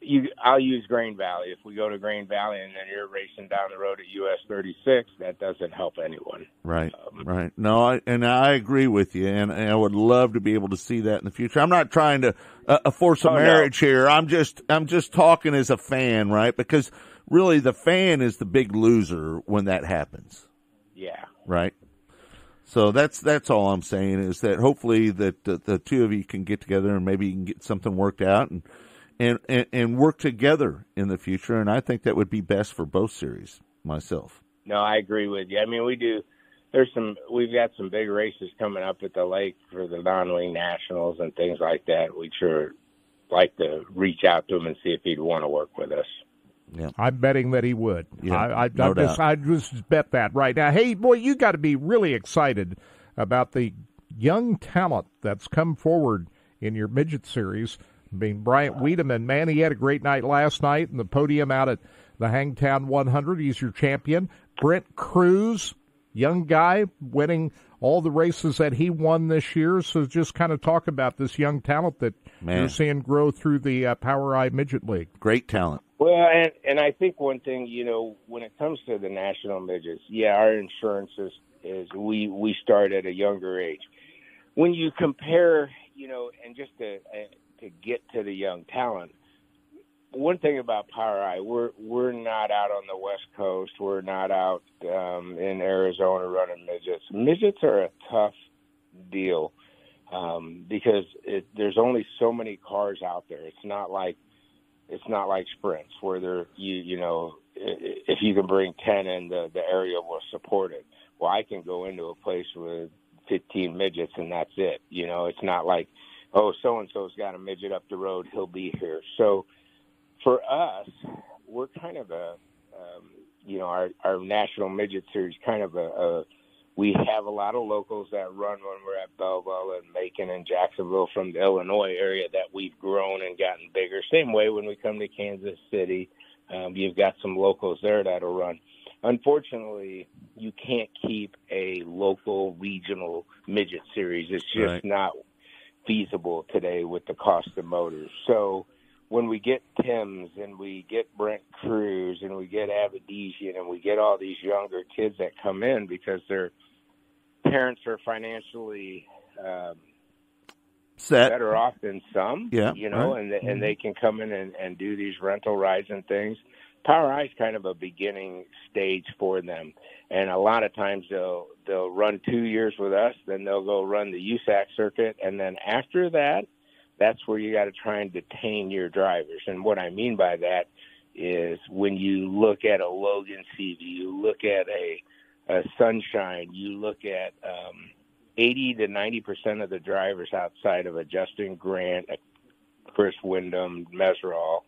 H: you I'll use Grain Valley. If we go to Grain Valley and then you're racing down the road at US 36, that doesn't help anyone.
D: Right,
H: Um,
D: right. No, I, and I agree with you, and, and I would love to be able to see that in the future. I'm not trying to uh, force a
H: Oh, no.
D: marriage here. I'm just, I'm just talking as a fan, right? Because really, the fan is the big loser when that happens.
H: Yeah.
D: right? So that's that's all I'm saying is that hopefully that the, the two of you can get together and maybe you can get something worked out and, and and and work together in the future. And I think that would be best for both series. Myself,
H: No, I agree with you. I mean, we do. There's some. We've got some big races coming up at the lake for the non-wing nationals and things like that. We'd sure like to reach out to him and see if he'd want to work with us.
E: I'm betting that he would.
D: Yeah,
E: I, I,
D: no
E: I just. I just bet that right now. Hey, boy, you got to be really excited about the young talent that's come forward in your midget series. I mean, Bryant Wiedeman, man, he had a great night last night in the podium out at the Hangtown 100. He's your champion. Brent Crews, young guy, winning all the races that he won this year. So just kind of talk about this young talent that
D: Man.
E: you're seeing grow through the uh, POWRi Midget League.
D: Great talent.
H: Well, and and I think one thing, you know, when it comes to the national midgets, yeah, our insurance is is we we start at a younger age. When you compare, you know, and just to uh, to get to the young talent, one thing about POWRi, we're we're not out on the West Coast. We're not out um, in Arizona running midgets. Midgets are a tough deal um, because it, there's only so many cars out there. It's not like it's not like sprints where they're you you know if you can bring ten in the the area will support it. Well, I can go into a place with fifteen midgets and that's it. You know, it's not like oh so and so's got a midget up the road, he'll be here. So for us, we're kind of a um, you know our our national midget series kind of a, a we have a lot of locals that run when we're at Belleville and Macon and Jacksonville from the Illinois area that we've grown and gotten bigger. Same way when we come to Kansas City, um, you've got some locals there that'll run. Unfortunately, you can't keep a local regional midget series. It's just
D: Right.
H: not feasible today with the cost of motors. So when we get Timms and we get Brent Crews and we get Avedisian and we get all these younger kids that come in because their parents are financially um,
D: Set.
H: better off than some,
D: Yeah,
H: you know,
D: right.
H: and and they can come in and, and do these rental rides and things. Power is kind of a beginning stage for them, and a lot of times they'll they'll run two years with us, then they'll go run the USAC circuit, and then after that, that's where you got to try and detain your drivers. And what I mean by that is when you look at a Logan Seavey, you look at a, a Sunshine, you look at um, 80 to 90 percent of the drivers outside of a Justin Grant, a Chris Windom, Meseraull.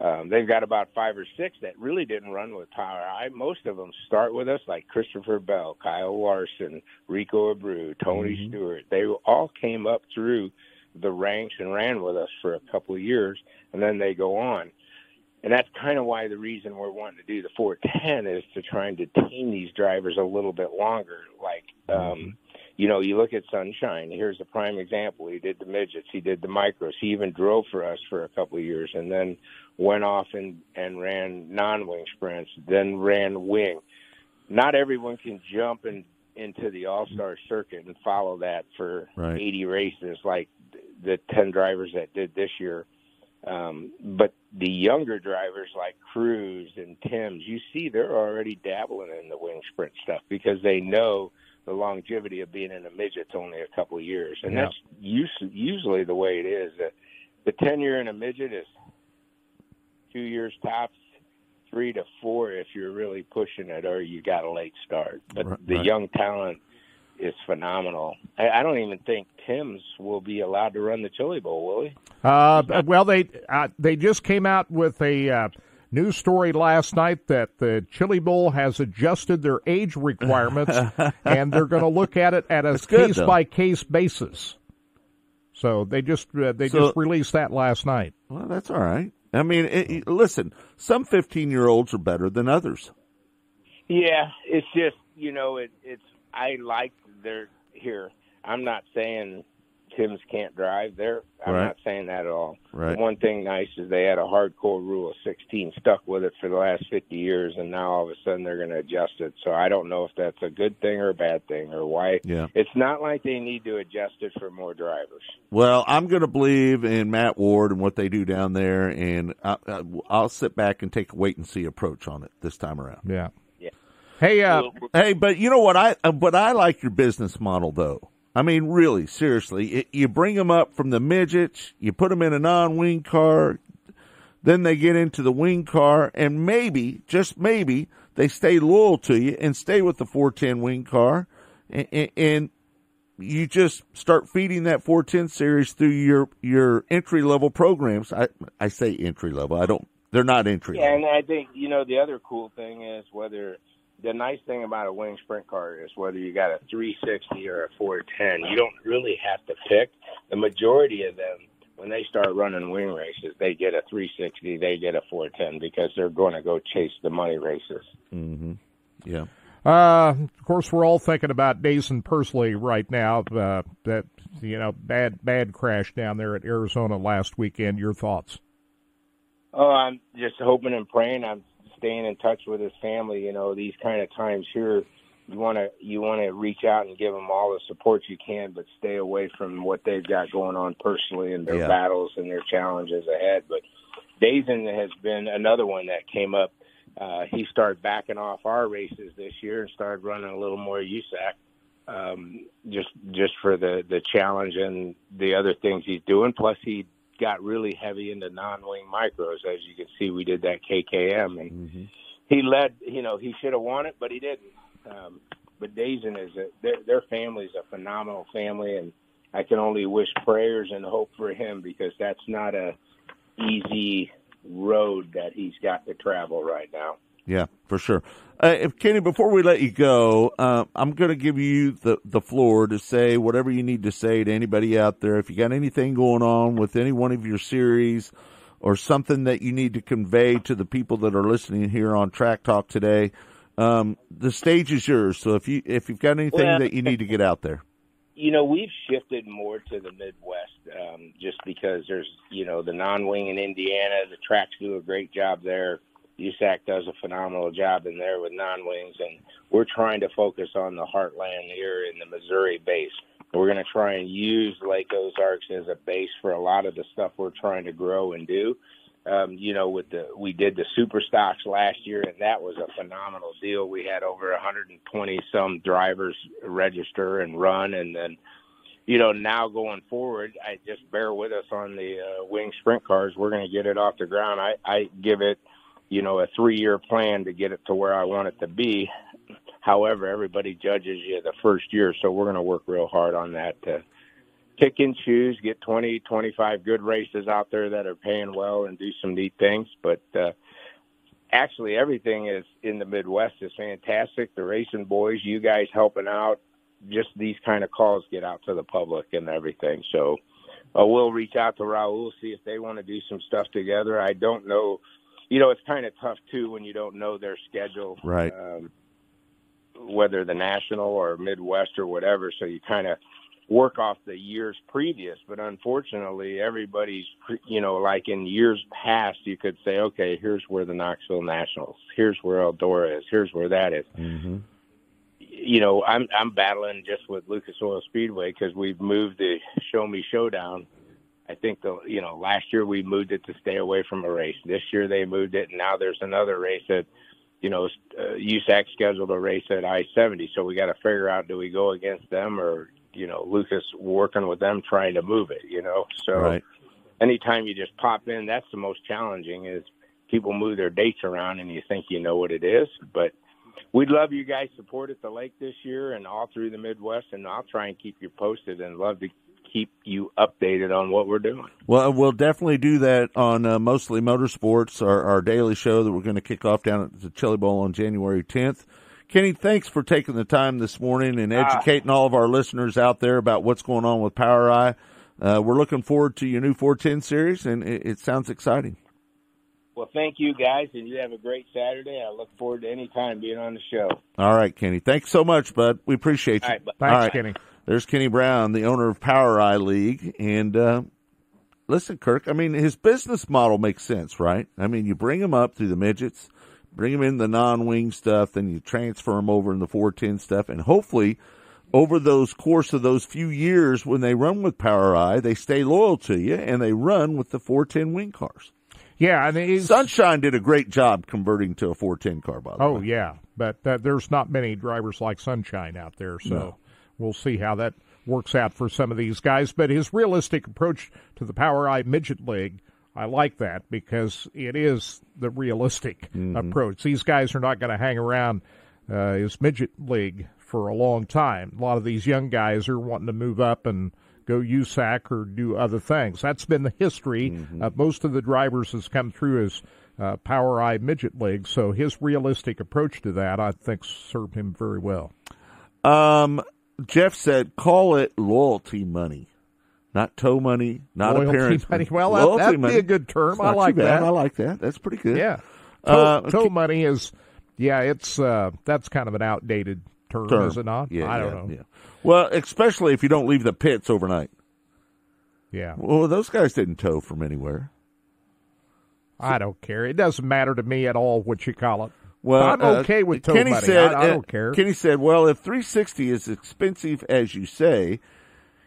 H: Um, they've got about five or six that really didn't run with Power. I most of them start with us, like Christopher Bell, Kyle Larson, Rico Abreu, Tony Stewart. They all came up through the ranks and ran with us for a couple of years, and then they go on. And that's kind of why the reason we're wanting to do the 410 is to try and detain these drivers a little bit longer. Like, um, you know, you look at Sunshine. Here's a prime example. He did the midgets. He did the micros. He even drove for us for a couple of years, and then went off and and ran non-wing sprints. Then ran wing. Not everyone can jump in, into the All Star circuit and follow that for
D: Right.
H: 80 races like the 10 drivers that did this year. Um, but the younger drivers like Crews and Timms, you see they're already dabbling in the wing sprint stuff because they know the longevity of being in a midget's only a couple of years, and
E: Yeah.
H: that's us- usually the way it is. Uh, the tenure in a midget is two years tops, three to four if you're really pushing it, or you got a late start. But
D: Right,
H: the
D: right.
H: young talent is phenomenal. I, I don't even think Timms will be allowed to run the Chili Bowl, will he?
E: Uh, well, they uh, they just came out with a uh, news story last night that the Chili Bowl has adjusted their age requirements, and they're going to look at it at a
D: That's good,
E: case by case basis. So they just uh, they
D: So-
E: just released that last night.
D: Well, that's all right. I mean, it, it- listen, some 15 year olds are better than others.
H: Yeah, it's just you know it, it's I like their here. I'm not saying Timms can't drive. There, I'm
D: Right.
H: not saying that at all.
D: Right.
H: The one thing nice is they had a hardcore rule of 16, stuck with it for the last 50 years, and now all of a sudden they're going to adjust it. So I don't know if that's a good thing or a bad thing or why.
D: Yeah.
H: It's not like they need to adjust it for more drivers.
D: Well, I'm going to believe in Matt Ward and what they do down there, and I, I, I'll sit back and take a wait and see approach on it this time around.
E: Yeah. Hey, uh,
D: Hey, but you know what I uh, but I like your business model though. I mean, really, seriously, it, you bring them up from the midgets, you put them in a non-wing car, then they get into the wing car, and maybe, just maybe, they stay loyal to you and stay with the 410 wing car, and, and you just start feeding that 410 series through your your entry level programs. I I say entry level. I don't. They're not entry.
H: Yeah,
D: level.
H: and I think you know the other cool thing is whether the nice thing about a wing sprint car is whether you got a 360 or a 410. You don't really have to pick. The majority of them, when when they start running wing races, they get a 360, they get a 410 because they're going to go chase the money races.
D: Mm-hmm. Yeah.
E: Uh, of course, we're all thinking about Daison Pursley right now. Uh, that you know, bad bad crash down there at Arizona last weekend. Your thoughts?
H: Oh, I'm just hoping and praying. I'm staying in touch with his family. You know, these kind of times here, you want to you want to reach out and give them all the support you can, but stay away from what they've got going on personally and their
D: Yeah.
H: battles and their challenges ahead. But Daison has been another one that came up. Uh, he started backing off our races this year and started running a little more USAC, um, just just for the the challenge and the other things he's doing. Plus, he got really heavy into non-wing micros. As you can see, we did that KKM, and he led. You know, he should have won it, but he didn't. Um, but Daison is a their, their family is a phenomenal family, and I can only wish prayers and hope for him because that's not a easy road that he's got to travel right now.
D: Yeah, for sure. Uh, if Kenny, before we let you go, uh, I'm going to give you the the floor to say whatever you need to say to anybody out there. If you got anything going on with any one of your series, or something that you need to convey to the people that are listening here on Track Talk today, um, the stage is yours. So if you if you've got anything
H: Well-
D: that you need to get out there,
H: you know, we've shifted more to the Midwest um, just because there's, you know, the non-wing in Indiana. The tracks do a great job there. USAC does a phenomenal job in there with non-wings, and we're trying to focus on the heartland here in the Missouri base. We're going to try and use Lake Ozarks as a base for a lot of the stuff we're trying to grow and do. Um, you know, with the we did the super stocks last year, and that was a phenomenal deal. We had over 120 some drivers register and run, and then you know now going forward, I just bear with us on the uh, wing sprint cars. We're going to get it off the ground. I, I give it, you know, a three year plan to get it to where I want it to be. However, everybody judges you the first year, so we're going to work real hard on that to pick and choose, get 20, 25 good races out there that are paying well and do some neat things. But uh, actually, everything is in the Midwest is fantastic. The racing boys, you guys helping out, just these kind of calls get out to the public and everything. So uh, we'll reach out to Raul, see if they want to do some stuff together. I don't know. You know, it's kind of tough too when you don't know their schedule.
D: Right.
H: Um, whether the national or Midwest or whatever. So you kind of work off the years previous. But unfortunately, everybody's, you know, like in years past, you could say, okay, here's where the Knoxville Nationals, here's where Eldora is, here's where that is.
D: mm-hmm.
H: You know, I'm I'm battling just with Lucas Oil Speedway because we've moved the Show Me Showdown. I think the you know last year we moved it to stay away from a race. This year they moved it, and now there's another race that you know uh, USAC scheduled a race at I-70. So we got to figure out do we go against them or you know Lucas working with them trying to move it. You know, so
D: right.
H: anytime you just pop in, that's the most challenging is people move their dates around and you think you know what it is. But we'd love you guys support at the lake this year and all through the Midwest, and I'll try and keep you posted and love to keep you updated on what we're doing.
D: Well, we'll definitely do that on uh, Mostly Motorsports, our, our daily show that we're going to kick off down at the Chili Bowl on January 10th. Kenny, thanks for taking the time this morning and educating all of our listeners out there about what's going on with POWRi. Uh, we're looking forward to your new 410 series, and it, it sounds exciting.
H: Well, thank you guys, and you have a great Saturday. I look forward to any time being on the show.
D: All right, Kenny. Thanks so much, bud. We appreciate you.
H: All right, bud.
E: Thanks,
D: All right.
E: Kenny.
D: There's Kenny Brown, the owner of POWRi League. And uh, listen, Kirk, I mean, his business model makes sense, right? I mean, you bring him up through the midgets, bring him in the non wing stuff, then you transfer him over in the 410 stuff, and hopefully. Over those course of those few years when they run with POWRi, they stay loyal to you and they run with the 410 wing cars.
E: Yeah, and he's,
D: Sunshine did a great job converting to a 410 car, by the
E: Oh
D: way.
E: yeah, but uh, there's not many drivers like Sunshine out there, so
D: No.
E: We'll see how that works out for some of these guys. But his realistic approach to the POWRi Midget League, I like that because it is the realistic approach. These guys are not going to hang around uh, his midget league for a long time. A lot of these young guys are wanting to move up and go USAC or do other things. That's been the history. Uh, most of the drivers has come through as uh, POWRi Midget League, so his realistic approach to that, I think, served him very well.
D: Um, Jeff said, call it loyalty money. Not tow money, not
E: Loyalty
D: appearance
E: money. Well, that-
D: Loyalty
E: that'd be a good term. I like that.
D: I like that. That's pretty good.
E: Yeah. Tow,
D: Uh,
E: tow money is, yeah, it's uh, that's kind of an outdated term,
D: term.
E: is it not?
D: Yeah,
E: I don't
D: yeah,
E: know.
D: Yeah. Well, especially if you don't leave the pits overnight.
E: Yeah.
D: Well, those guys didn't tow from anywhere.
E: I don't care. It doesn't matter to me at all what you call it.
D: Well,
E: I'm
D: uh,
E: okay with tow
D: Kenny
E: money.
D: Said,
E: I, I
D: uh,
E: don't care.
D: Kenny said, "Well, if 360 is expensive as you say,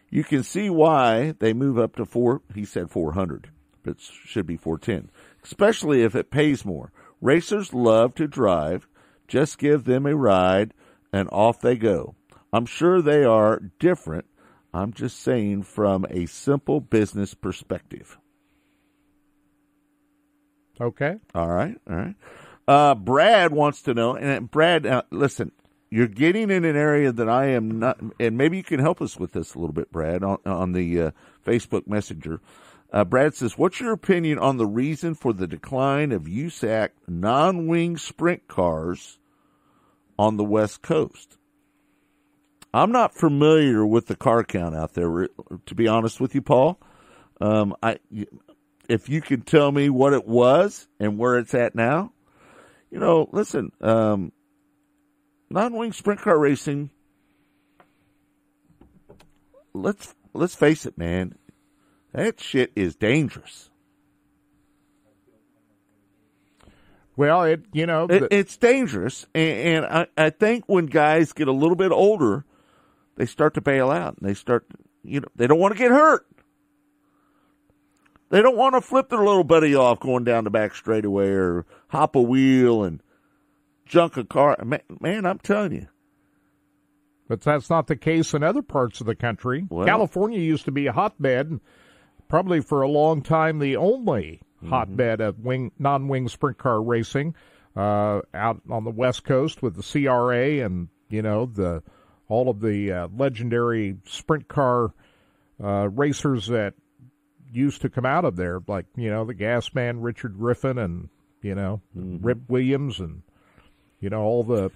D: you can see why they move up to four. He said 400, but it should be 410, especially if it pays more. Racers love to drive. Just give them a ride, and off they go. I'm sure they are different. I'm just saying from a simple business perspective."
E: okay.
D: All right, all right. Uh, Brad wants to know, and uh, Brad, uh, listen, you're getting in an area that I am not, and maybe you can help us with this a little bit, Brad, on, on the uh, Facebook Messenger. Uh, Brad says, "What's your opinion on the reason for the decline of USAC non-wing sprint cars on the West Coast?" I'm not familiar with the car count out there, to be honest with you, Paul. Um, I, if you could tell me what it was and where it's at now, you know, listen, um, non-wing sprint car racing. Let's let's face it, man. That shit is dangerous.
E: Well, it you know
D: It,
E: the-
D: it's dangerous, and, and I, I think when guys get a little bit older, they start to bail out, and they start, you know, they don't want to get hurt. They don't want to flip their little buddy off going down the back straightaway or hop a wheel and junk a car. Man, man I'm telling you,
E: But that's not the case in other parts of the country.
D: Well-
E: California used to be a hotbed, probably for a long time the only
D: Mm-hmm.
E: hotbed of wing non-wing sprint car racing uh, out on the West Coast with the CRA and you know the all of the uh, legendary sprint car uh, racers that used to come out of there, like you know the gas man Richard Griffin and you know
D: Mm-hmm.
E: Rip Williams and you know all the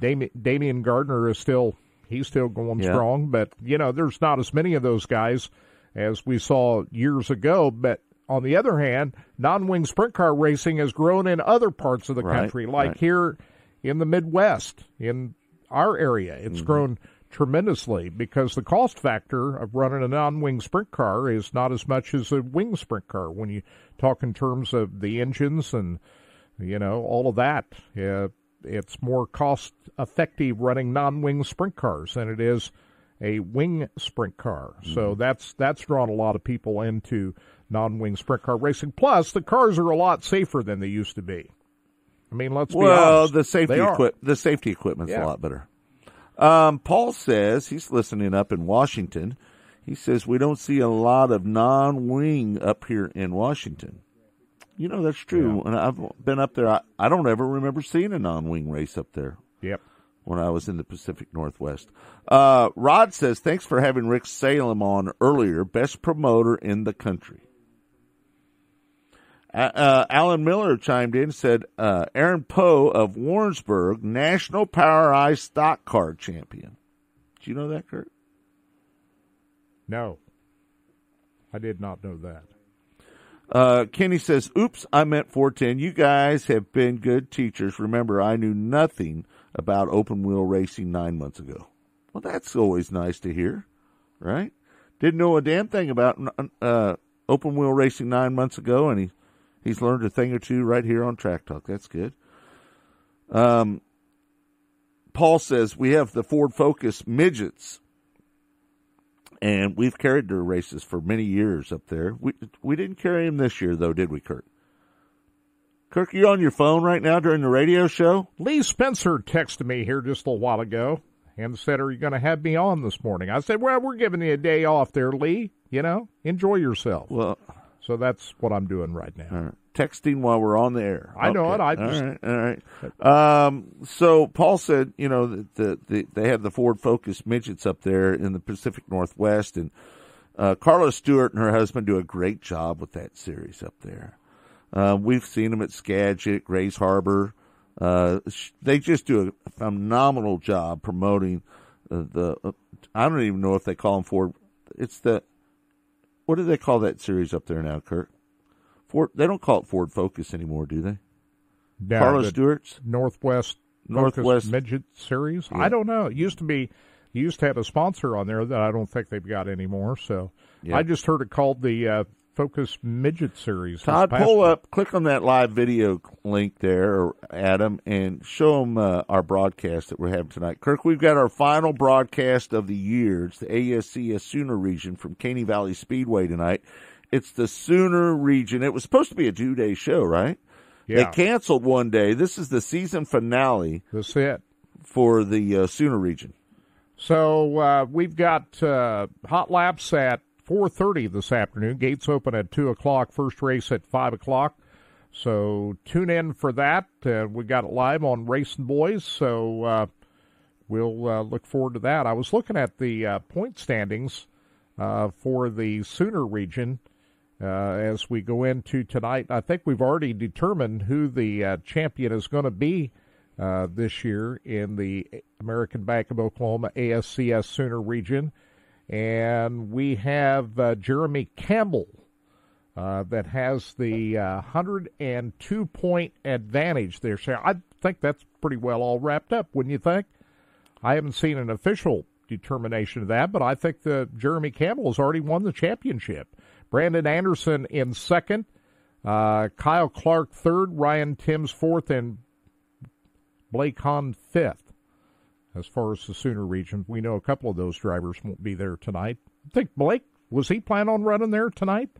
E: Damian, Damion Gardner is still he's still going
D: Yeah.
E: strong, but you know there's not as many of those guys as we saw years ago. But on the other hand, non-wing sprint car racing has grown in other parts of the
D: Right,
E: country, like
D: right.
E: here in the Midwest, in our area. It's
D: Mm-hmm.
E: grown tremendously because the cost factor of running a non-wing sprint car is not as much as a wing sprint car when you talk in terms of the engines and you know all of that. Uh, it's more cost effective running non-wing sprint cars than it is a wing sprint car. So that's that's drawn a lot of people into non-wing sprint car racing. Plus, the cars are a lot safer than they used to be. I mean, let's be
D: well,
E: honest.
D: the safety
E: They are.
D: equip the safety equipment's
E: Yeah.
D: a lot better. Um, Paul says he's listening up in Washington. He says we don't see a lot of non-wing up here in Washington. You know that's true. And I've been up there. I, I don't ever remember seeing a non-wing race up there
E: Yep.
D: when I was in the Pacific Northwest. Uh, Rod says thanks for having Rick Salem on earlier. Best promoter in the country. Uh, uh, Alan Miller chimed in and said uh, Aaron Poe of Warrensburg, National POWRi Stock Car Champion. Did you know that, Kirk?
E: No, I did not know that.
D: Uh, Kenny says, "Oops, I meant 410. You guys have been good teachers. Remember, I knew nothing about open wheel racing nine months ago. Well, that's always nice to hear, right? Didn't know a damn thing about uh, open wheel racing nine months ago, and he he's learned a thing or two right here on Track Talk. That's good." Um, Paul says we have the Ford Focus midgets and we've carried their races for many years up there. We we didn't carry them this year though, did we, Kurt? Kirk, you on your phone right now during the radio show?
E: Lee Spencer texted me here just a little while ago and said, "Are you going to have me on this morning?" I said, "Well, we're giving you a day off there, Lee. You know, enjoy yourself."
D: Well,
E: So that's what I'm doing right now.
D: all right. texting while we're on the air.
E: I know it. I just-
D: right, all right. Um, so Paul said, you know, that the, the they have the Ford Focus midgets up there in the Pacific Northwest, and uh, Carla Stewart and her husband do a great job with that series up there. Uh, we've seen them at Skagit, Grays Harbor. Uh, sh- they just do a phenomenal job promoting uh, the. Uh, I don't even know if they call them Ford. It's the what do they call that series up there now, Kirk? Ford. They don't call it Ford Focus anymore, do they?
E: No,
D: Carlos
E: the
D: Stewart's.
E: Northwest
D: Northwest-
E: Focus Midget Series.
D: Yeah.
E: I don't know. It used to be. Used to have a sponsor on there that I don't think they've got anymore. So
D: Yeah.
E: I just heard it called the uh, Focus Midget Series.
D: Todd, pull
E: week.
D: up, click on that live video link there, or Adam, and show them uh, our broadcast that we're having tonight. Kirk, we've got our final broadcast of the year. It's the ASCS Sooner region from Caney Valley Speedway tonight. It's the Sooner region. It was supposed to be a two day show, right? They canceled one day. This is the season finale
E: That's it.
D: for the uh, Sooner region.
E: So uh, we've got uh, hot laps at 4:30 this afternoon. Gates open at two o'clock. First race at five o'clock. So tune in for that. Uh, we got it live on Racinboys. So uh, we'll uh, look forward to that. I was looking at the uh, point standings uh, for the Sooner region uh, as we go into tonight. I think we've already determined who the champion is going to be this year in the American Bank of Oklahoma ASCS Sooner region. And we have uh, Jeremy Campbell uh, that has the uh, 102 point advantage there. So I think that's pretty well all wrapped up, wouldn't you think? I haven't seen an official determination of that, but I think that Jeremy Campbell has already won the championship. Brandon Anderson in second, uh, Kyle Clark third, Ryan Timms fourth, and Blake Hahn fifth. As far as the Sooner region, we know a couple of those drivers won't be there tonight. I think Blake was he plan on running there tonight?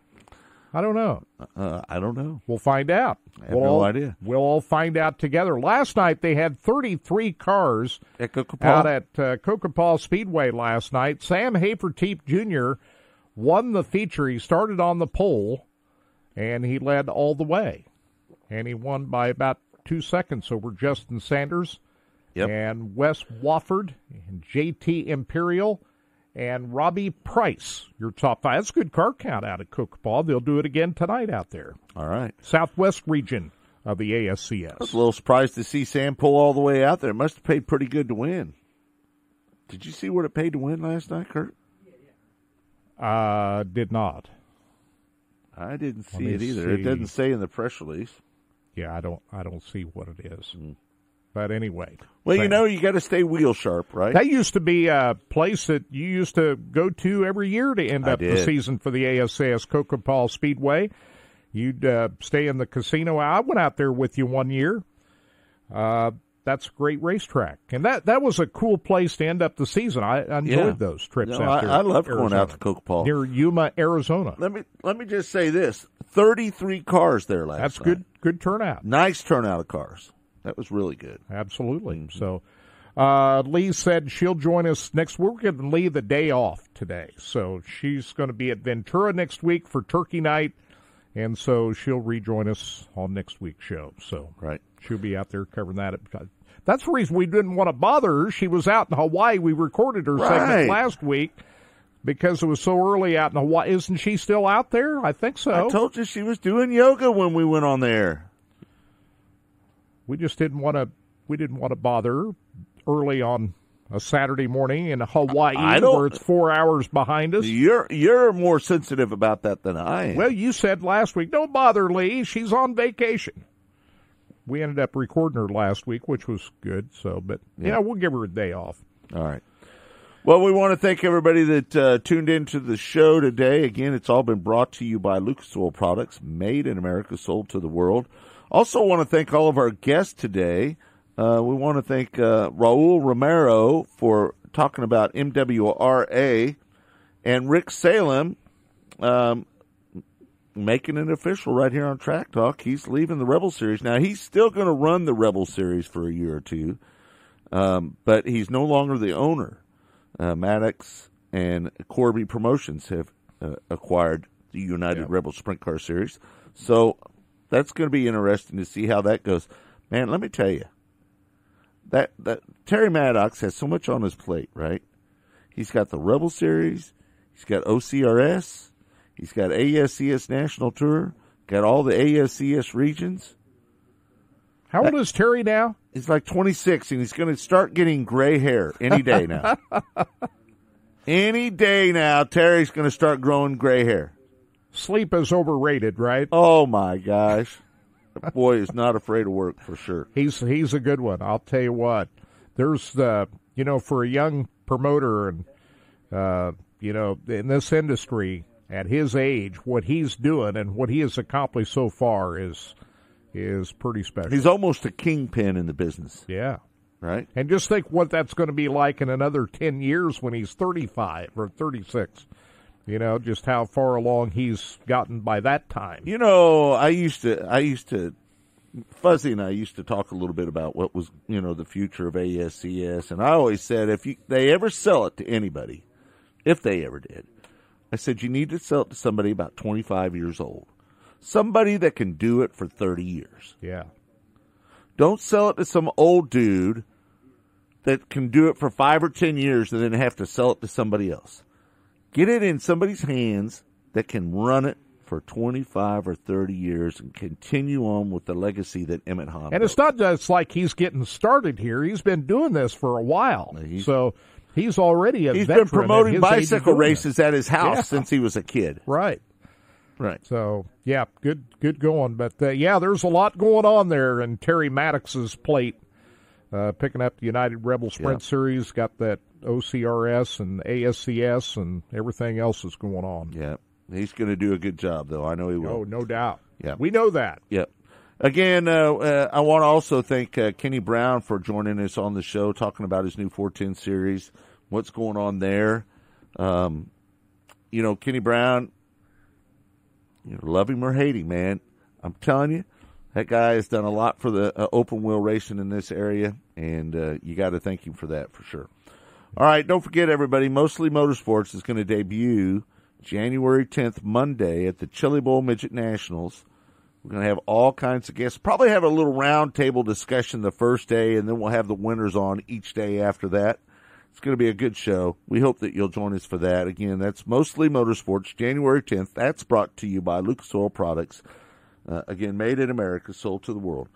E: I don't know.
D: Uh, I don't know.
E: We'll find out.
D: I have
E: we'll
D: no
E: all,
D: idea.
E: We'll all find out together. Last night they had 33 cars
D: At Coca
E: out at uh, Speedway last night. Sam Hafertepe Jr. won the feature. He started on the pole, and he led all the way. And he won by about two seconds over Justin Sanders
D: Yep.
E: and Wes Wofford and JT Imperial and Robbie Price. Your top five. That's a good car count out at Coca They'll do it again tonight out there.
D: All right.
E: Southwest region of the ASCS.
D: I was a little surprised to see Sam pull all the way out there. It must have paid pretty good to win. Did you see what it paid to win last night, Kirk? Yeah, yeah.
E: Uh, did not.
D: I didn't see it either. It
E: see.
D: doesn't say in the press release.
E: Yeah, I don't. I don't see what it is. But anyway.
D: Well, you know, you got to stay wheel sharp, right?
E: that used to be a place that you used to go to every year to end
D: I
E: up the season for the ASAS Cocopah Speedway. You'd uh, stay in the casino. I went out there with you one year. Uh, that's a great racetrack, and that that was a cool place to end up the season. I, I enjoyed
D: Yeah.
E: those trips
D: No,
E: out
D: I-
E: there.
D: I loved going out to Cocopah.
E: near Yuma, Arizona.
D: Let me let me just say this: thirty-three cars there last. Year.
E: That's
D: night.
E: good. Good turnout.
D: Nice turnout of cars. That was really good.
E: Absolutely.
D: Mm-hmm.
E: So, uh, Lee said she'll join us next. We're giving Lee the day off today, so she's going to be at Ventura next week for Turkey Night, and so she'll rejoin us on next week's show. So,
D: Right.
E: she'll be out there covering that. That's the reason we didn't want to bother her. She was out in Hawaii. We recorded her
D: Right.
E: segment last week because it was so early out in Hawaii. Isn't she still out there? I think so.
D: I told you she was doing yoga when we went on there.
E: We just didn't want to we didn't want to bother early on a Saturday morning in Hawaii where it's four hours behind us.
D: You're you're more sensitive about that than I am.
E: Well, you said last week, don't bother Lee, she's on vacation. We ended up recording her last week, which was good. So, but yeah, we'll give her a day off.
D: All right. Well, we want to thank everybody that uh, tuned into the show today. Again, it's all been brought to you by Lucas Oil Products, made in America, sold to the world. Also, want to thank all of our guests today. Uh, we want to thank uh, Raul Romero for talking about MWRA and Rick Salem um, making it official right here on Track Talk. He's leaving the Rebel Series. Now, he's still going to run the Rebel Series for a year or two, um, but he's no longer the owner. Uh, Maddox and Corby Promotions have uh, acquired the United Rebel Sprint Car Series. So that's going to be interesting to see how that goes. Man, let me tell you, that that Terry Maddox has so much on his plate, right? He's got the Rebel Series, he's got OCRS, he's got ASCS National Tour, got all the ASCS regions.
E: How old is Terry now?
D: He's like 26, and he's going to start getting gray hair any day now. any day now, Terry's going to start growing gray hair.
E: Sleep is overrated, right?
D: Oh my gosh, that boy is not afraid of work for sure.
E: He's he's a good one. I'll tell you what. There's the you know for a young promoter and uh, you know in this industry at his age, what he's doing and what he has accomplished so far is is pretty special.
D: He's almost a kingpin in the business,
E: yeah.
D: right?
E: And just think what that's going to be like in another 10 years when he's 35 or 36. You know, just how far along he's gotten by that time.
D: You know, I used to, I used to, Fuzzy and I used to talk a little bit about what was, you know, the future of ASCS, and I always said if you, they ever sell it to anybody, if they ever did, I said you need to sell it to somebody about 25 years old, somebody that can do it for 30 years.
E: Yeah.
D: Don't sell it to some old dude that can do it for five or 10 years and then have to sell it to somebody else. Get it in somebody's hands that can run it for 25 or 30 years and continue on with the legacy that Emmett Hahn
E: And it's
D: built.
E: not just like he's getting started here. He's been doing this for a while.
D: He's-
E: so he's already a
D: He's been promoting
E: at his age of
D: bicycle races at his house
E: Yeah.
D: since he was a kid.
E: Right.
D: Right.
E: So yeah, good good going. But uh, yeah, there's a lot going on there. And Terry Maddox's plate, uh, picking up the United Rebel Sprint
D: Yeah.
E: Series, got that OCRS and ASCS and everything else is going on.
D: Yeah. He's going to do a good job, though. I know he will.
E: Oh, no doubt.
D: Yeah.
E: we know that.
D: Yep. Again, uh, uh, I want to also thank uh, Kenny Brown for joining us on the show, talking about his new 410 series, what's going on there. Um, you know, Kenny Brown, you know, love him or hate him, man. I'm telling you, that guy has done a lot for the uh, open wheel racing in this area, and uh, you got to thank him for that for sure. All right, don't forget, everybody, Mostly Motorsports is going to debut January 10th, Monday, at the Chili Bowl Midget Nationals. We're going to have all kinds of guests. Probably have a little roundtable discussion the first day, and then we'll have the winners on each day after that. It's going to be a good show. We hope that you'll join us for that. Again, that's Mostly Motorsports, January 10th. That's brought to you by Lucas Oil Products. Uh, again, made in America, sold to the world.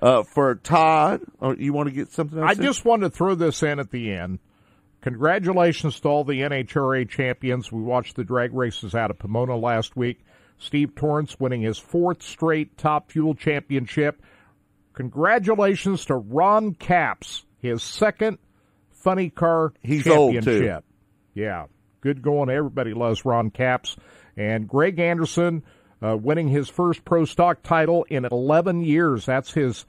D: Uh, for Todd, oh, you want to get something else?
E: I
D: in?
E: just wanted to throw this in at the end. Congratulations to all the NHRA champions. We watched the drag races out of Pomona last week. Steve Torrence winning his fourth straight Top Fuel Championship. Congratulations to Ron Capps, his second funny car
D: He's
E: championship. Yeah, good going. Everybody loves Ron Capps. And Greg Anderson uh, winning his first pro stock title in 11 years. That's his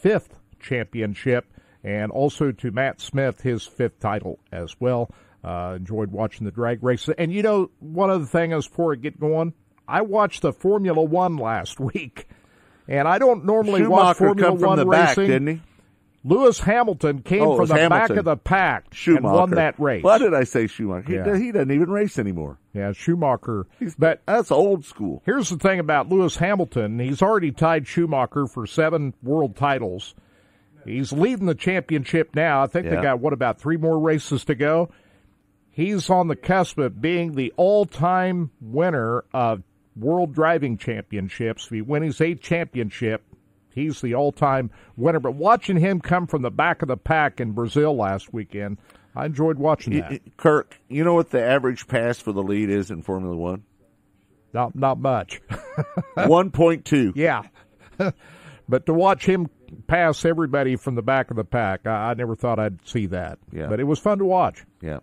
E: fifth championship. And also to Matt Smith, his fifth title as well. Uh, enjoyed watching the drag races. And you know, one other thing is before I get going, I watched the Formula One last week. And I don't normally watch Formula One
D: the
E: racing.
D: back, didn't he?
E: Lewis Hamilton came
D: Oh,
E: from the back of the pack
D: Schumacher
E: and won that race.
D: Why did I say Schumacher?
E: Yeah.
D: He, he doesn't even race anymore.
E: Yeah, Schumacher. But
D: That's old school.
E: here's the thing about Lewis Hamilton. He's already tied Schumacher for seven world titles. He's leading the championship now. I think
D: Yeah.
E: they got, what, about three more races to go? He's on the cusp of being the all time winner of world driving championships. If he wins his eighth championship, he's the all time winner. But watching him come from the back of the pack in Brazil last weekend, I enjoyed watching that.
D: Kirk, you know what the average pass for the lead is in Formula One?
E: Not, not much.
D: One point two.
E: Yeah. but to watch him pass everybody from the back of the pack, I, I never thought I'd see that.
D: Yeah.
E: But it was fun to watch.
D: Yeah.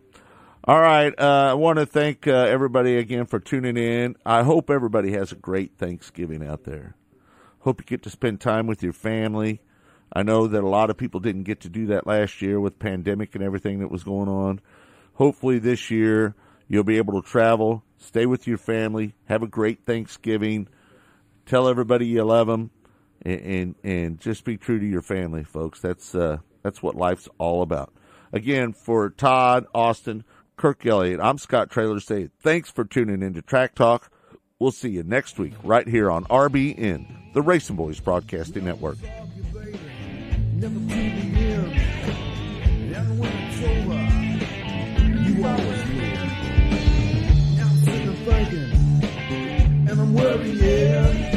D: All right. Uh, I want to thank uh, everybody again for tuning in. I hope everybody has a great Thanksgiving out there. Hope you get to spend time with your family. I know that a lot of people didn't get to do that last year with pandemic and everything that was going on. Hopefully this year you'll be able to travel, stay with your family, have a great Thanksgiving, tell everybody you love them, and and, and just be true to your family, folks. That's uh, that's what life's all about. Again, for Todd, Austin, Kirk Elliott, I'm Scott Traylor saying thanks for tuning in to Track Talk. We'll see you next week right here on RBN, the Racinboys Broadcasting Network.
I: To